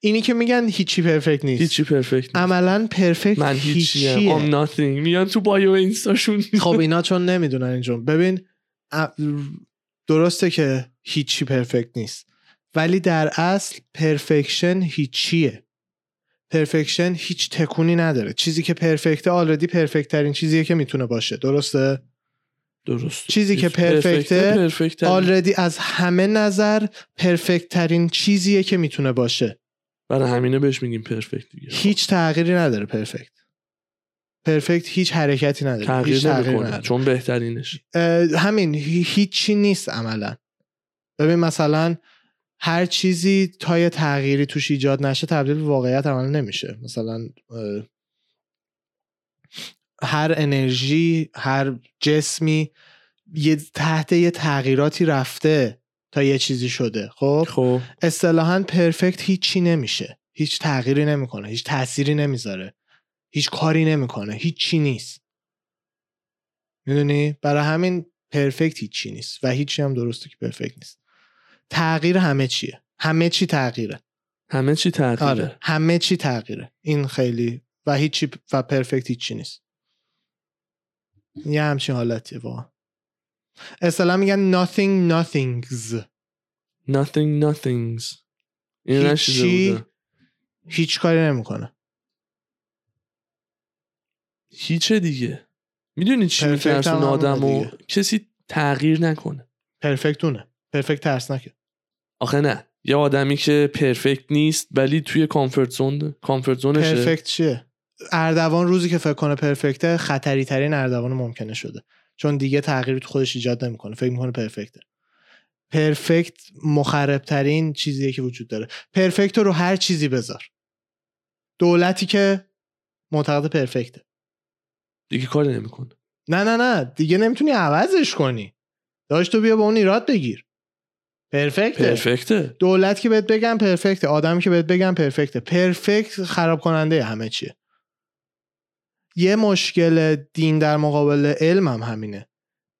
اینی که میگن هیچی perfect نیست.
هیچی perfect نیست.
عملا perfect
من
هیچیه.
I'm nothing. میان تو bio اینستاشون.
خب اینا چون نمی‌دونن اینجا ببین درسته که هیچی perfect نیست. ولی در اصل perfection هیچیه. perfection هیچ تکونی نداره. چیزی که perfect ه already perfect ترین چیزیه که می‌تونه باشه. درسته؟
درست
چیزی که perfect
ه،
perfect already از همه نظر پرفکت ترین چیزیه که می‌تونه باشه.
برای همینه بهش میگیم پرفکت دیگه.
هیچ تغییری نداره پرفکت. پرفکت هیچ حرکتی نداره.
تغییر
هیچ تغییری
نمی‌کنه
نداره.
چون بهترینش.
همین هی- هیچی نیست عملا. ببین مثلا هر چیزی تا یه تغییری توش ایجاد نشه تبدیل به واقعیت عمل نمیشه. مثلا هر انرژی هر جسمی یه تحت یه تغییراتی رفته تا یه چیزی شده خب؟
خب.
اصطلاحا پرفکت هیچی نمیشه. هیچ تغییری نمی‌کنه هیچ تأثیری نمی‌ذاره. هیچ کاری نمی‌کنه هیچی نیست. می‌دونی؟ برای همین پرفکت هیچی نیست و هیچی هم درسته که پرفکت نیست. تغییر همه چیه. همه چی تغییره.
همه چی تغییره.
آره همه چی تغییره. این خیلی و هیچی و پرفکت هیچی نیست. یه همچین حالتیه واقعا. اصطلاح میگن nothing nothings.
Nothing nothings. این
هیچی هیچ کاری نمی‌کنه.
هیچه دیگه. می‌دونی چی میترسون آدم و. کسی تغییر نکنه.
پرفکت اونه. پرفکت ترسناکه
آخه نه. یه آدمی که پرفکت نیست ولی توی کامفورت زون کامفورت زونشه
پرفکت چیه؟ اردوان روزی که فکر کنه پرفکته خطری ترین اردوان ممکنه شده. چون دیگه تغییری تو خودش ایجاد نمی‌کنه. فکر می‌کنه پرفکته. پرفکت مخرب ترین چیزیه که وجود داره. پرفکت رو هر چیزی بذار. دولتی که معتقد پرفکته.
دیگه کاری نمی‌کنه.
نه نه نه. دیگه نمی‌تونی عوضش کنی. داشت تو بیا با اون ایراد بگیر. پرفکته.
پرفکته.
دولت که بهت بگم پرفکته آدمی که بهت بگم پرفکته. پرفکت خراب کننده همه چیه. یه مشکل دین در مقابل علم هم همینه.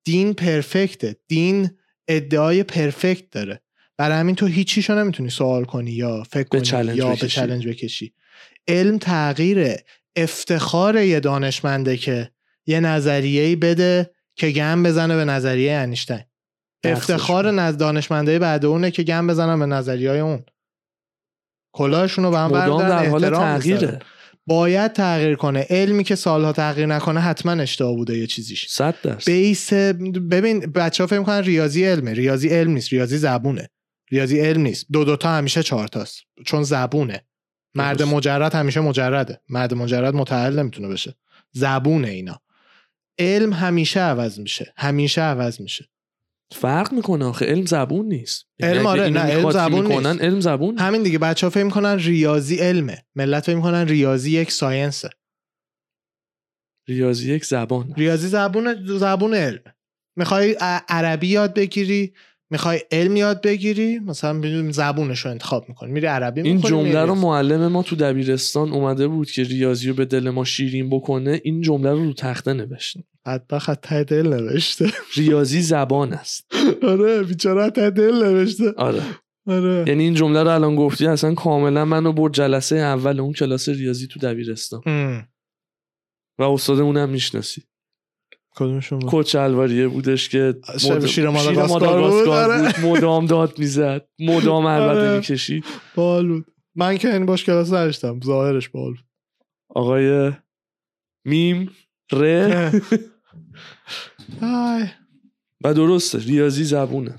دین پرفکته. دین ادعای پرفکت داره. برای همین تو هیچیشو نمی‌تونی سوال کنی یا فکر کنی یا به. چلنج بکشی. علم تغییره. افتخار یه دانشمنده که یه نظریه‌ای بده که گم بزنه به نظریه انیشتین. افتخار
کن.
نز دانشمنده بعد اونه که گم بزنن به نظریه های اون. کلاهشون رو به هم
در حال تغییره.
باید تغییر کنه. علمی که سالها تغییر نکنه حتما اشتباه بوده یه چیزیش.
صد درصد.
بیس ببین بچه ها فکر می‌کنن ریاضی علمه. ریاضی علم نیست ریاضی زبونه. ریاضی علم نیست. دو دوتا همیشه چهار تاست. چون زبونه. مرد
درست.
مجرد همیشه مجرده. مرد مجرد متعل نمی‌تونه بشه. زبونه اینا. علم همیشه عوض میشه. همیشه عوض میشه.
فرق می‌کنه آخه علم زبون نیست.
علم
اگه
آره، نه، علم زبون
می‌کنن
نیست.
علم زبون
همین دیگه بچه ها فکر می‌کنن ریاضی علمه. ملت فکر می‌کنن ریاضی یک ساینسه.
ریاضی یک زبان.
ریاضی زبون زبون علم. می‌خوای عربی یاد بگیری؟ می‌خوای علم یاد بگیری مثلا بدون زبونش رو انتخاب می‌کنی میری عربی
این جمله رو معلم ما تو دبیرستان اومده بود که ریاضی رو به دل ما شیرین بکنه این جمله رو رو تخته نوشت
بدبخت ته دل نوشته.
ریاضی زبان است.
آره بیچاره ته دل نوشته.
آره.
آره.
یعنی این جمله رو الان گفتی اصلا کاملا منو برد جلسه اول اون کلاس ریاضی تو دبیرستان. و استادمون هم می‌شناسی.
کدومشون بود؟
کوچ الواریه بودش که مد-
شیر ماداگاسکار
ماداگاسکار
بود،
بود. مدام داد می‌زد. مدام عربده
آره.
می‌کشید.
بال بود. من که این باش کلاس نداشتم. ظاهرش بال.
آقای میم ره. و درسته ریاضی زبونه.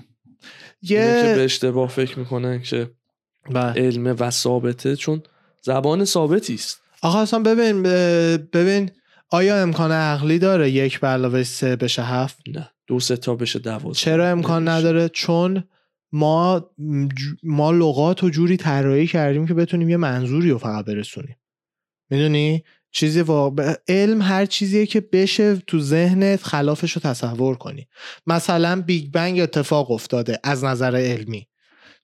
اینه که به
یه
اشتباه فکر می‌کنن که. علمه و ثابته چون زبان ثابتی است.
آقا اصلا ببین ببین آیا امکان عقلی داره یک به علاوه سه بشه هفت؟
نه. دو سه تا بشه دوازده.
چرا امکان
نمیشه.
نداره؟ چون ما ما لغات و جوری طراحی کردیم که بتونیم یه منظوری رو فقط برسونیم. می‌دونی؟ چیزی واقع... علم هر چیزیه که بشه تو ذهنت خلافش رو تصور کنی. مثلا Big Bang اتفاق افتاده از نظر علمی.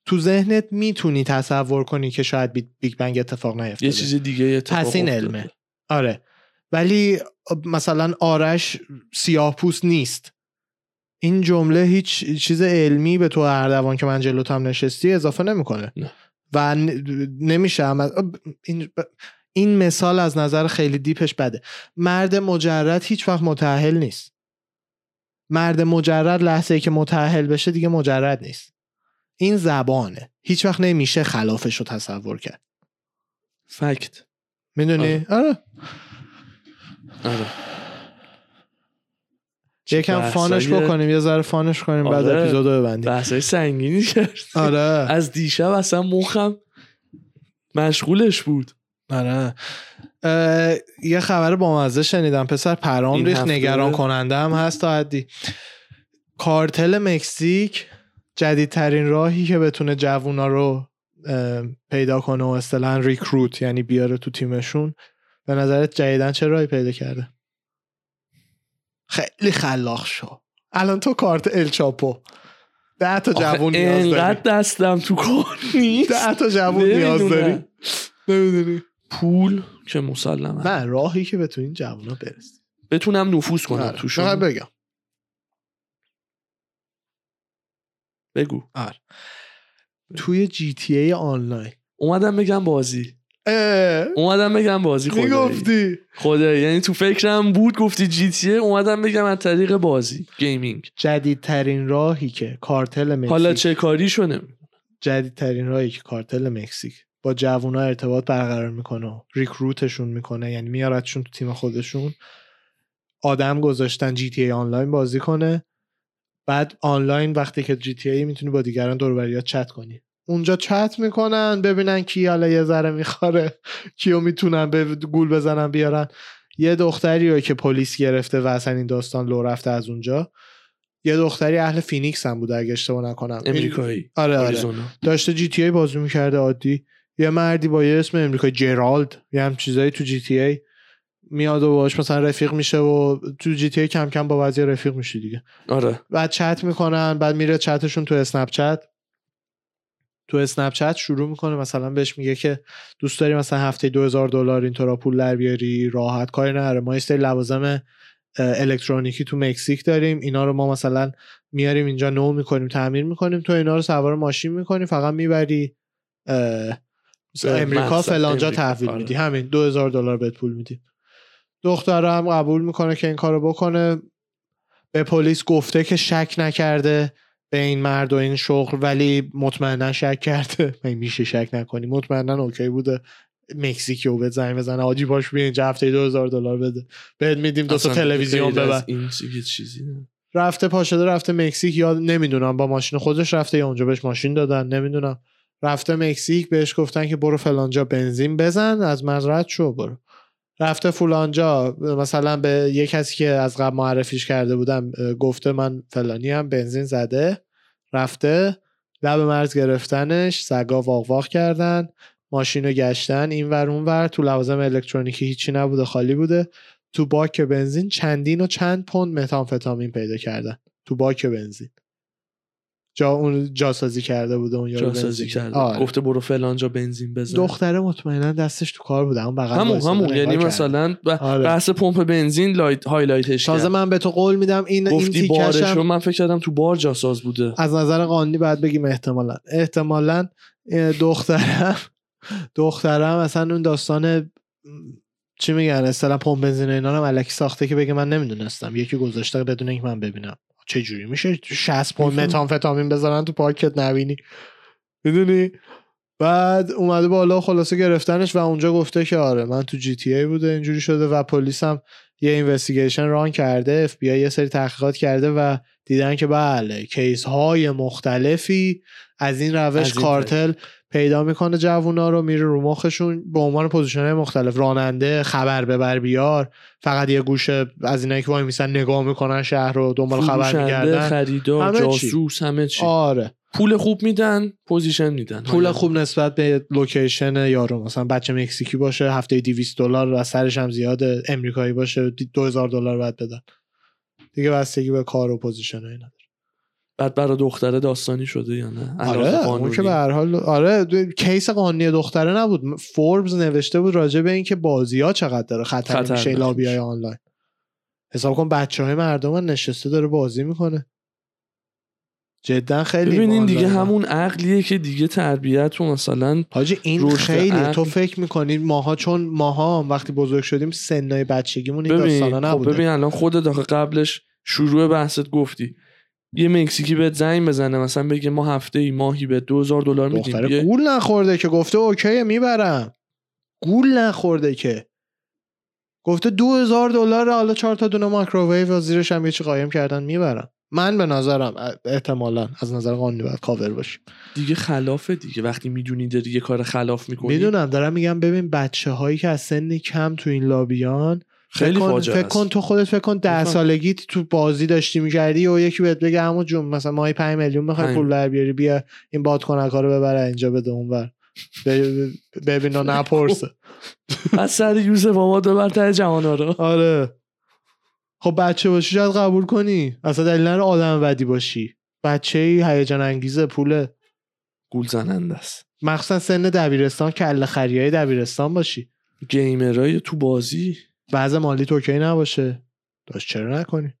تو ذهنت می‌تونی تصور کنی که شاید بی- Big Bang اتفاق نیفتاده.
یه چیز دیگه اتفاق
پس این
افتاده.
علمه. آره. ولی مثلا آرش سیاه پوست نیست. این جمله هیچ چیز علمی به تو اردوان که من جلوت هم نشستی اضافه نمی‌کنه.
نه.
و نمیشه. این این مثال از نظر خیلی دیپش بده. مرد مجرد هیچ وقت متأهل نیست. مرد مجرد لحظه ای که متأهل بشه دیگه مجرد نیست. این زبانه. هیچ وقت نمیشه خلافش رو تصور کرد.
فکت.
می‌دونی؟ آره.
آره.
یکم
بحثای-
فانش بکنیم یه ذره فانش کنیم بعد
آره.
اپیزودو ببندیم.
بحثای سنگینی کرد
آره.
از دیشب اصلا مخم مشغولش بود.
آره. یه خبر بامزه شنیدم. پسر پرام ریخت
هفته-
نگران کننده هم هست تا حدی. کارتل مکزیک جدیدترین راهی که بتونه جوونا رو پیدا کنه و اصطلاحا ریکروت یعنی بیاره تو تیمشون به نظرت جدیدن چه راهی پیدا کرده؟ خیلی خلاق شو. الان تو کارت الچاپو ده تا جوون نیاز داری.
انقدر دستم تو کار نیست.
ده تا جوون نیاز. داری. نمی‌دونی.
پول که مسلمه.
نه راهی که بتونی این جوونا برسی
بتونم نفوذ کنم
آره.
توشون.
فقط بگم.
بگو.
توی جی تی ای آنلاین.
اومدم بگم بازی. اومدم بگم بازی خدایی.
می‌گفتی؟
خدایی. یعنی تو فکرم بود گفتی GTA اومدم بگم از طریق بازی gaming.
جدیدترین راهی که کارتل مکزیک
حالا چه کاری شده
جدیدترین راهی که کارتل مکزیک با جوونا ارتباط برقرار می‌کنه و recruit شون می‌کنه. یعنی میارتشون تو تیم خودشون. آدم گذاشتن GTA آنلاین بازی کنه. بعد آنلاین وقتی که GTA می‌تونی با دیگران دور چت کنی. اونجا چت می‌کنن ببینن کی حالا یه ذره می‌خوره کیو می‌تونن به گول بزنن بیارن. یه دختری رو که پلیس گرفته و اصلا این داستان لو رفته از اونجا یه دختری اهل فینیکس هم بود اگه اشتباه نکنم.
امریکایی.
آره آره. داشته GTA بازی می‌کرده عادی. یه مردی با یه اسم امریکایی جرالد یه هم چیزایی تو GTA میاد و باش مثلا رفیق میشه و تو GTA کم کم با بعضی رفیق میشه دیگه.
آره.
بعد چت می‌کنن بعد میره چتشون تو Snapchat. تو اسنپ چت شروع می‌کنه مثلا بهش میگه که دوست داری مثلا هفته 2000 دلار اینطورا پول در بیاری راحت کاری نداره. ما یه سری لوازم الکترونیکی تو مکزیک داریم. اینا رو ما مثلا میاریم اینجا نو می‌کنیم تعمیر می‌کنیم. تو اینا رو سوار ماشین می‌کنی فقط می‌بری امریکا فلانجا تحویل
آره.
میدی همین 2000 دلار بهت پول میدیم. دختر هم قبول می‌کنه که این کارو بکنه. به پلیس گفته که شک نکرده. به این مرد و این شغل ولی مطمئنا شک کرده. من میشه شک نکنی. مطمئنا اوکی بوده. مکزیکی و بهت زنگ بزنه. آجی باش بیا اینجا هفته 2000 دلار بده. بهت میدیم دو تا تلویزیون ببر.
این چیزی نه.
رفته پاشده رفته مکزیک. یا نمی‌دونم با ماشین خودش رفته یا اونجا بهش ماشین دادن. نمی‌دونم. رفته مکزیک بهش گفتن که برو فلانجا بنزین بزن. از مزرعت شو برو. رفته فلانجا مثلا به یه کسی که از قبل معرفیش کرده بودم گفته من فلانی هم بنزین زده رفته لب مرز گرفتنش سگا واق واق کردن ماشین رو گشتن این ور اون ور تو لوازم الکترونیکی هیچی نبوده خالی بوده. تو باک بنزین چندین و چند پوند متامفتامین پیدا کردن. تو باک بنزین. جا اون جاسازی کرده بوده اون یارو
جاسازی. کرده
آره.
گفته برو فلانجا بنزین بزن
دختره مطمئنا دستش تو کار بوده اون بغل
همون همون یعنی. مثلا ب-
آره.
بحث پمپ بنزین لایت هایلایتش
تازه من به تو قول میدم این این
گفتی بارشو
تیکشم
من فکر کردم تو بار جاساز بوده
از نظر قانونی باید بگیم احتمالا احتمالا دخترم دخترم اصلا اون داستان چی میگن اصلا پمپ بنزین اینا هم الکی ساخته که بگه من نمی‌دونستم یکی گذاشته بدون اینکه من ببینم چه جوری میشه؟ 60 پوند. متامفتامین بذارن تو پاکت نبینی. می‌دونی؟ بعد اومده بالا خلاصه گرفتنش و اونجا گفته که آره من تو GTA بوده اینجوری شده و پلیس هم یه investigation run کرده اف بی یه سری تحقیقات کرده و دیدن که بله case های مختلفی از این روش
از این
کارتل پیدا می‌کنه جوونا رو میره رو مخشون به عنوان position های مختلف. راننده خبر ببر بیار فقط یه گوشه از اینایی که وای میسن نگاه می‌کنن شهر رو دنبال خبر میگردن.
خریدار
همه چی.
جاسوس همه چی.
آره.
پول خوب میدن position میدن.
پول خوب نسبت به location یارو مثلا بچه مکزیکی باشه هفته 200 دلار و سرش هم زیاده امریکایی باشه 2000 دلار باید بدن. دیگه بستگی به کار و position اینا
بعد برای دختره داستانی شده یا نه
آره اون که. به هر حال آره دو- case قانونی دختره نبود فوربز نوشته بود راجع به اینکه بازی ها چقدر داره خطر
خطرناک
میشه لابی های. آنلاین حساب کن بچه های مردم هم نشسته داره بازی می‌کنه جدا خیلی
ببینین دیگه
آنلاین ها.
همون عقلیه که دیگه تربیت و مثلا
حاجی این خیلی
عقل.
تو فکر می‌کنید ماها چون ماها وقتی بزرگ شدیم سنای بچگیمون این داستانا
ببین خب ببین الان خودت قبلش شروع بحثت گفتی یه مکزیکی بهت زنگ بزنه مثلا بگه ما هفته ای ماهی به 2000 دلار میدیم.
دختره گول نخورده که گفته اوکی می‌برم. گول نخورده که. گفته دو هزار دلار حالا چهار تا دونه مایکروویو و زیرش هم یه چی قایم کردن می‌برم. من به نظرم احتمالا از نظر قانونی باید کاور باشیم.
دیگه خلافه دیگه. وقتی می‌دونی داری یه کار خلاف می‌کنی.
می‌دونم. دارم میگم ببین بچه هایی که از سن کم تو این لابیان
خیلی فاجعه
فکر. کن تو خودت فکر کن ده. سالگی تو بازی داشتی می‌کردی و یکی بهت بگه همون جون مثلا ماهی 5 میلیون می‌خوای. پول در بیاری بیا این بادکنک ها رو ببره اینجا بده اونور ببین و نپرسه.
از سر یوز بابا دو بر ته جهانا رو.
آره. خب بچه باشی شاید قبول کنی. اصلا دلیل نره آدم بدی باشی. بچه ای هیجان انگیزه پوله.
گول زننده است.
مخصوصا سن دبیرستان کله خریای دبیرستان باشی.
گیمرای تو بازی.
بعض مالی توکی نباشه. داشت چرا نکنی؟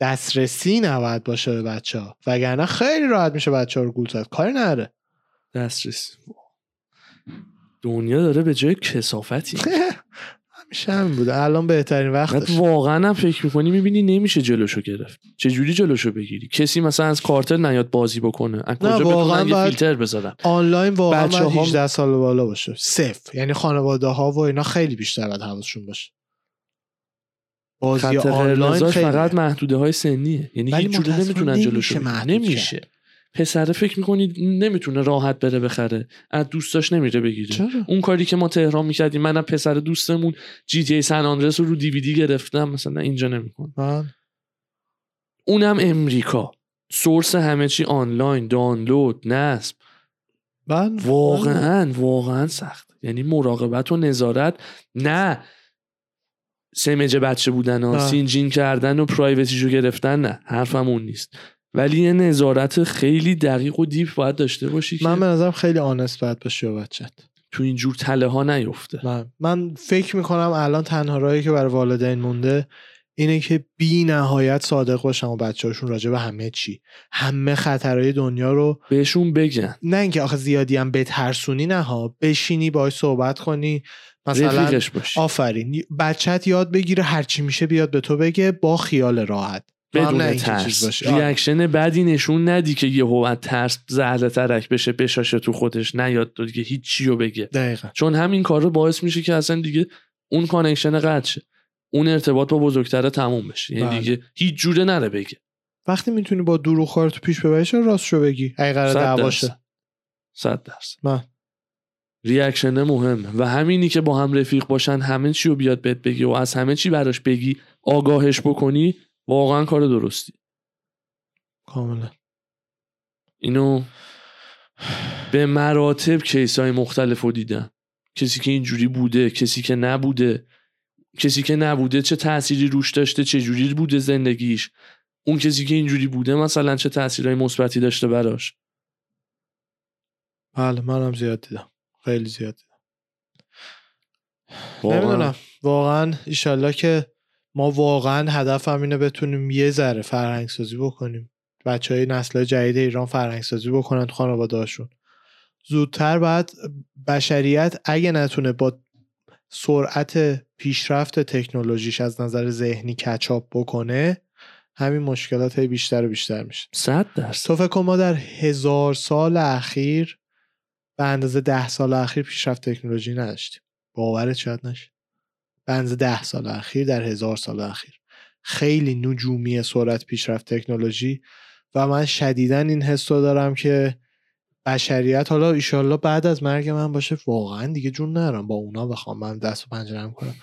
دسترسی نباید باشه به بچه ها وگرنه خیلی راحت میشه بچه ها رو گول زد. کاری نره
دسترسی. دنیا داره به جای کسافتی.
همیشه همین بوده. الان بهترین وقتش.
واقعا هم فکر می‌کنی می‌بینی نمیشه جلوشو گرفت. چجوری جلوشو بگیری؟ کسی مثلا از کارتر نیاد بازی بکنه. از کجا
واقعا
یه فیلتر بذارن
آنلاین واقعا
هم-
18 سال بالا باشه. صفر. یعنی خانواده ها و اینا خیلی بیشتر باید حواسشون باشه. بازی آنلاین خیلی
فقط محدوده های سنیه. یعنی هیچ جوری نمی‌تونن.
محدود
نمیشه. پسره فکر می‌کنی نمی‌تونه راحت بره بخره. از دوستاش نمیره بگیره.
چرا؟
اون کاری که ما تهران می‌کردیم منم پسر دوستمون جی تی سن آندرس رو رو دیویدی گرفتم. مثلا اینجا نمیکن
من
اونم امریکا. سورس همه چی آنلاین دانلود نصب.
من
واقعا واقعا سخت. یعنی مراقبت و نظارت. نه سمج بچه بودن
نه.
سین جیم کردن و privacy شو گرفتن نه حرفم اون نیست. ولی یه نظارت خیلی دقیق و deep باید داشته باشی که
من به نظرم خیلی honest باید باشی با بچت
تو اینجور تله ها نیفته.
من من فکر می‌کنم الان تنها راهی که برای والدین مونده اینه که بی نهایت صادق باشن با بچه هاشون راجع به همه چی. همه خطرهای دنیا رو
بهشون بگن.
نه اینکه آخه زیادی هم بترسونی نه ها. بشینی باهاش صحبت کنی. مثلا
باشی.
آفرین. بچت یاد بگیره هرچی میشه بیاد به تو بگه با خیال راحت.
بدون
چیز
ترس.
باشه. آره.
reaction بدی نشون ندی که یه از ترس زهر ترک بشه بشاشه تو خودش نیاد تو دیگه هیچی رو بگه.
دقیقا.
چون همین کار رو باعث میشه که اصلا دیگه اون connection قطع شه. اون ارتباط با بزرگتره تموم بشه. یعنی
بله.
دیگه هیچ جوره نره بگه.
وقتی می‌تونی با دروغ تو پیش ببری چرا راستشو بگی؟ اگه قرار
صد درصد. صد درصد. reaction مهمه و همینی که با هم رفیق باشن همه چی رو بیاد بهت بگی و از همه چی براش بگی آگاهش بکنی واقعا کار درستی.
کاملا.
اینو به مراتب case های مختلف رو دیدم. کسی که اینجوری بوده کسی که نبوده. کسی که نبوده چه تأثیری روش داشته چه جوری بوده زندگیش. اون کسی که اینجوری بوده مثلا چه تأثیرهای مثبتی داشته براش.
بله منم زیاد دیدم. خیلی زیاد دیدم
واقعا.
نمی‌دونم. واقعا ایشالله که ما واقعا هدفم اینه بتونیم یه ذره فرهنگ سازی بکنیم. بچه های نسل جدید ایران فرهنگ سازی بکنن تو خانواده‌هاشون. زودتر بعد بشریت اگه نتونه با سرعت پیشرفت تکنولوژیش از نظر ذهنی کچاپ بکنه همین مشکلات بیشتر و بیشتر میشه.
صد درصد.
تو فکر ما در هزار سال اخیر به اندازه ده سال اخیر پیشرفت تکنولوژی نداشتیم. باورت شاید نشه به اندازه ده سال اخیر در هزار سال اخیر. خیلی نجومی سرعت پیشرفت تکنولوژی و من شدیدا این حس رو دارم که بشریت حالا ایشالله بعد از مرگ من باشه واقعا دیگه جون نرم. با اونا بخوام من دست و پنجرم کنم.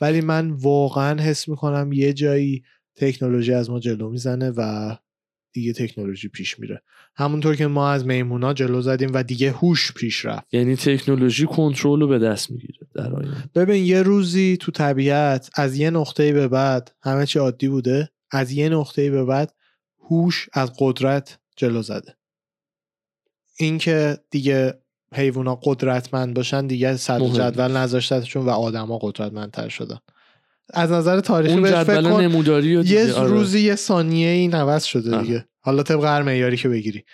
ولی من واقعا حس می‌کنم یه جایی تکنولوژی از ما جلو می‌زنه و دیگه تکنولوژی پیش میره. همونطور که ما از میمونا جلو زدیم و دیگه هوش پیش رفت.
یعنی تکنولوژی کنترل رو به دست می‌گیره در آینده.
ببین یه روزی تو طبیعت از یه نقطه به بعد همه چی عادی بوده از یه نقطه به بعد هوش از قدرت جلو زده. اینکه دیگه حیوونا قدرتمند باشن دیگه صد. جدول نذاشتتشون و آدما قدرتمندتر شدن. از نظر تاریخی بهش فکر کن.
نموداری
یه
آره.
روزی یه ثانیه این عوض شده. دیگه. حالا طبق هر معیاری که بگیری.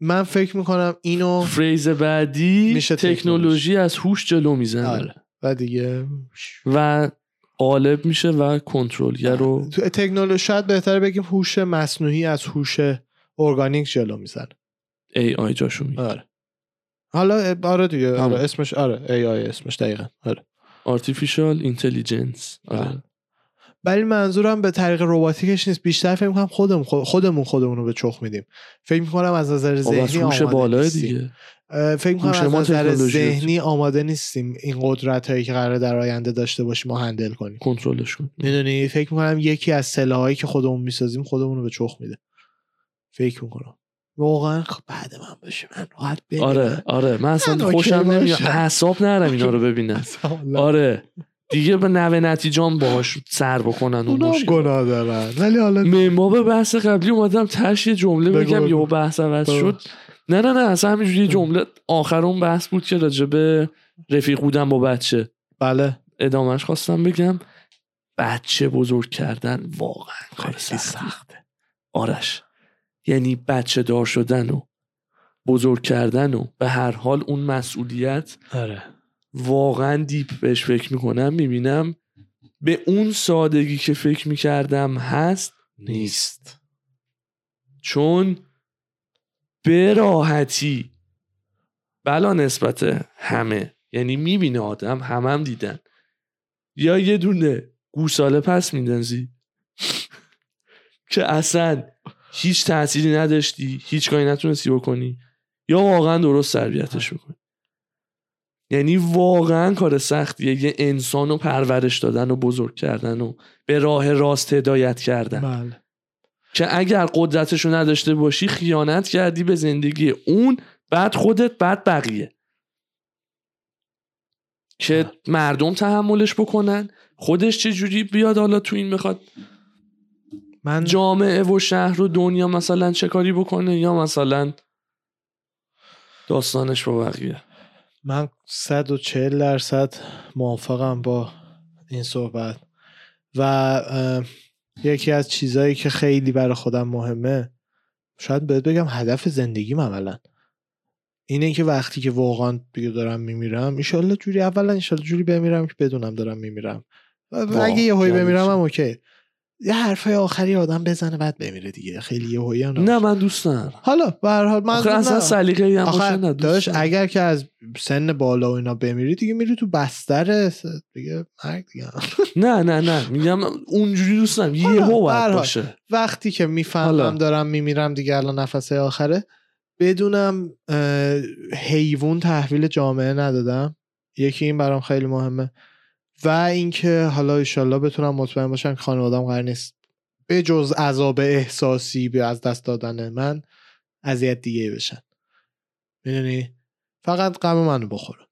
من فکر می‌کنم اینو
phase بعدی
میشه
تکنولوژی. از هوش جلو می‌زنه.
آره. و دیگه
و غالب میشه و کنترلگر رو
تو تکنولوژی شاید بهتره بگیم هوش مصنوعی از هوش ارگانیک جلو می‌زنه.
AI جاشو می‌گیره.
آره. حالا آره دیگه. آره اسمش آره AI اسمش دقیقا. آره.
Artificial intelligence آره.
بله. ولی منظورم به طریق رباتیکش نیست. بیشتر فکر می‌کنم خودمون خودمون خودمون رو به چخ میدیم. فکر می‌کنم از نظر ذهنی آماده
بالا
نیستیم.
دیگه.
فکر می‌کنم از
ما
نظر ذهنی آماده نیستیم این قدرت هایی که قرار در آینده داشته باشیم و handle کنیم.
کنترلش کن
می‌دونی؟ فکر می‌کنم یکی از سلاحایی که خودمون می‌سازیم خودمون رو به چخ میده. فکر می‌کنم. واقعا خب بعد من باشه من راحت بمیرم.
آره آره. من اصلا خوشم نمیاد. حساب نرم اینا رو ببینم آره. دیگه به نوه نتیجام باهاش سر بکنن اون مشکل.
گناه دارن. ولی حالا
ما به بحث قبلی اومدم تش یه جمله بگم. یهو بحث عوض. شد. نه نه نه اصلا همینجوری یه جمله آخر اون بحث بود که راجع به رفیق بودن با بچه.
بله.
ادامهش خواستم بگم. بچه بزرگ کردن واقعا کار سخته. آرش. یعنی بچه دار شدن و بزرگ کردن و به هر حال اون مسئولیت
آره.
واقعا دیپ بهش فکر می‌کنم می‌بینم به اون سادگی که فکر می‌کردم هست
نیست.
چون به راحتی بلا نسبت همه یعنی می‌بینه آدم همم هم دیدن. یا یه دونه گوساله پس میندازی که اصلا هیچ تأثیری نداشتی هیچ کاری نتونستی بکنی یا واقعا درست تربیتش می‌کنی؟ یعنی واقعا کار سختیه یه انسان رو پرورش دادن و بزرگ کردن و به راه راست هدایت کردن.
بله.
که اگر قدرتشو نداشته باشی خیانت کردی به زندگی اون بعد خودت بعد بقیه. که مردم تحملش بکنن خودش چه جوری بیاد حالا تو این بخواد
من
جامعه و شهر و دنیا مثلا چه کاری بکنه؟ یا مثلا داستانش با بقیه؟
من 140 درصد موافقم با این صحبت. و یکی از چیزهایی که خیلی برای خودم مهمه شاید بهت بگم هدف زندگیم عملا. اینه که وقتی که واقعا دیگه دارم میمیرم ایشالله جوری اولا ایشالله جوری بمیرم که بدونم دارم میمیرم. و اگه یه هایی
یعنی
بمیرم؟ هم اوکی. یه حرفای آخری آدم بزنه بعد بمیره دیگه خیلی یه هم
نه. من دوست ندارم
حالا به هر حال من
آخه اصلا
نه.
سلیقه ای هم ندارم.
اگر که از سن بالا و اینا بمیری دیگه میری تو بستر دیگه مرگ دیگه
نه نه نه میگم اونجوری دوست ندارم
حالا،
یه
به هر
باید. باشه
وقتی که. می‌فهمم دارم میمیرم دیگه الان نفس آخره بدونم حیوان تحویل جامعه ندادم یکی این برام خیلی مهمه و اینکه حالا ایشالله بتونم مطمئن باشم که خانوادم قرار نیست به جز عذاب احساسی به از دست دادن من اذیت دیگه بشن. می‌دونی؟ فقط غم منو بخورن.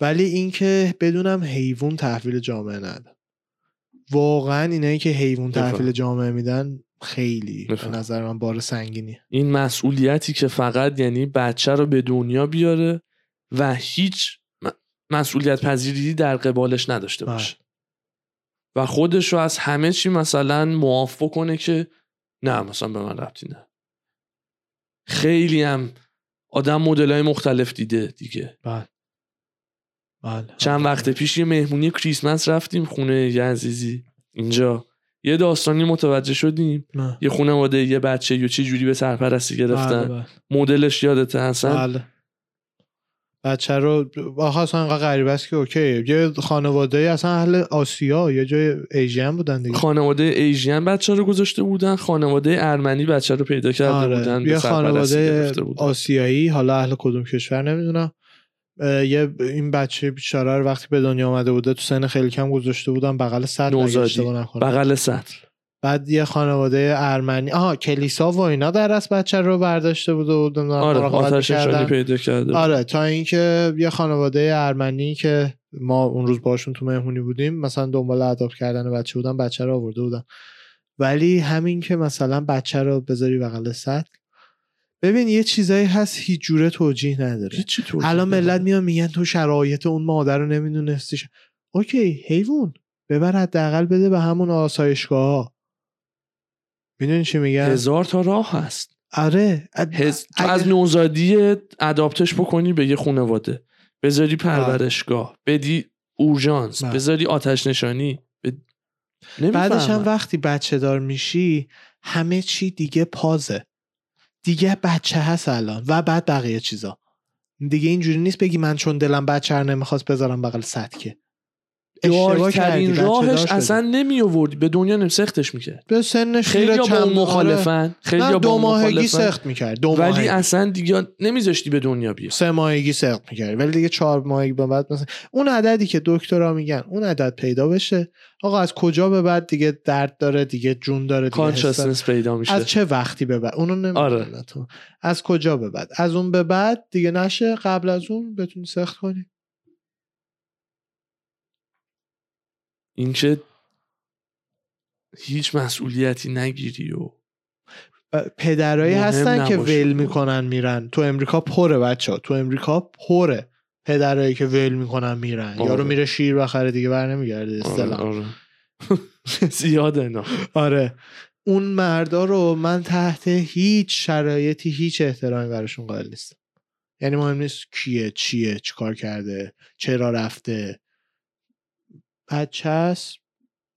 ولی اینکه بدونم حیوان تحویل جامعه ندم واقعا اینایی که حیوان. تحویل جامعه میدن خیلی به. نظر من بار سنگینی
این مسئولیتی که فقط یعنی بچه رو به دنیا بیاره و هیچ مسئولیت پذیری در قبالش نداشته
بله.
باشه. و خودش رو از همه چی مثلا معاف کنه که نه مثلا به من ربطی نه خیلی هم آدم مدل های مختلف دیده دیگه.
بله. بله.
چند وقت پیش یه مهمونی کریسمس رفتیم خونه یه عزیزی. اینجا. یه داستانی متوجه شدیم.
نه.
یه خانواده یه بچه یا چه جوری به سرپرستی گرفتن.
بله, بله.
مدلش اصلا
بله. بچه رو آخه اصلا انقدر غریبه است که اوکی یه خانواده اصلا اهل آسیا یه جای ایژین بودن دیگه
خانواده ایژین بچه رو گذاشته بودن خانواده ارمنی بچه رو پیدا کرده
آره.
بودن
یه خانواده
بودن.
آسیایی حالا اهل کدوم کشور نمی‌دونم یه این بچه بیچاره رو وقتی به دنیا آمده بوده تو سن خیلی کم گذاشته بودن بغل سطل
نوزادی. بغل سطل
بعد یه خانواده ارمنی آها کلیسا و اینا در از بچه رو برداشته بود و
آره آتش. پیدا کرده.
آره تا اینکه یه خانواده ارمنی که ما اون روز باشون تو مهمونی بودیم مثلا دنبال اداپت کردن بچه بودن بچه رو آورده بودن. ولی همین که مثلا بچه رو بذاری بغل سطل ببین یه چیزایی هست هیچ جوره توجیه نداره. الان. ملت میان میگن تو شرایط اون مادر رو نمی‌دونستی اوکی حیوان. ببر حداقل بده به همون آسایشگاه ها می‌دونی چی میگن
هزار تا راه هست.
آره. اد-
هز... تو
اگه-
از نوزادی اداپتش بکنی به یه خانواده بذاری پرورشگاه بدی اورژانس
بله.
بذاری آتش نشانی. ب...
بعدش هم. وقتی بچه دار میشی همه چی دیگه پازه. دیگه بچه هست الان و بعد بقیه چیزا. دیگه اینجوری نیست بگی من چون دلم بچه رو نمی‌خواست بذارم بغل سطکه. اشتباه
راهش. اصلا نمی آوردی به دنیا نمی سختش می‌کرد.
به سنش
خیلی با مخالفن. خیلی
نه
با
دو ماهگی سخت می‌کرد دو
ولی اصلا دیگه نمیذاشتی به دنیا بیاد
سه ماهگی سخت می‌کرد. ولی دیگه چهار ماهگی به بعد مثلا اون عددی که دکترها میگن اون عدد پیدا بشه. آقا از کجا به بعد دیگه درد داره دیگه جون داره دیگه.
کانشسنس پیدا میشه.
از چه وقتی به بعد؟ اونو نمی‌دونه
آره.
تو. از کجا به بعد؟ از اون به بعد دیگه نشه قبل از اون بتونی سخت کنی.
اینکه هیچ مسئولیتی نگیری و
پدرایی هستن که. ول می‌کنن میرن. تو امریکا پره بچه ها تو امریکا پره. پدرایی که ول می‌کنن میرن.
آره.
یارو میره شیر بخره دیگه بر نمیگرده.
آره, آره. زیاده اینا.
آره. اون مردا رو من تحت هیچ شرایطی هیچ احترامی براشون قائل نیستم. یعنی مهم نیست کیه چیه چیکار کرده چرا رفته. بچه هست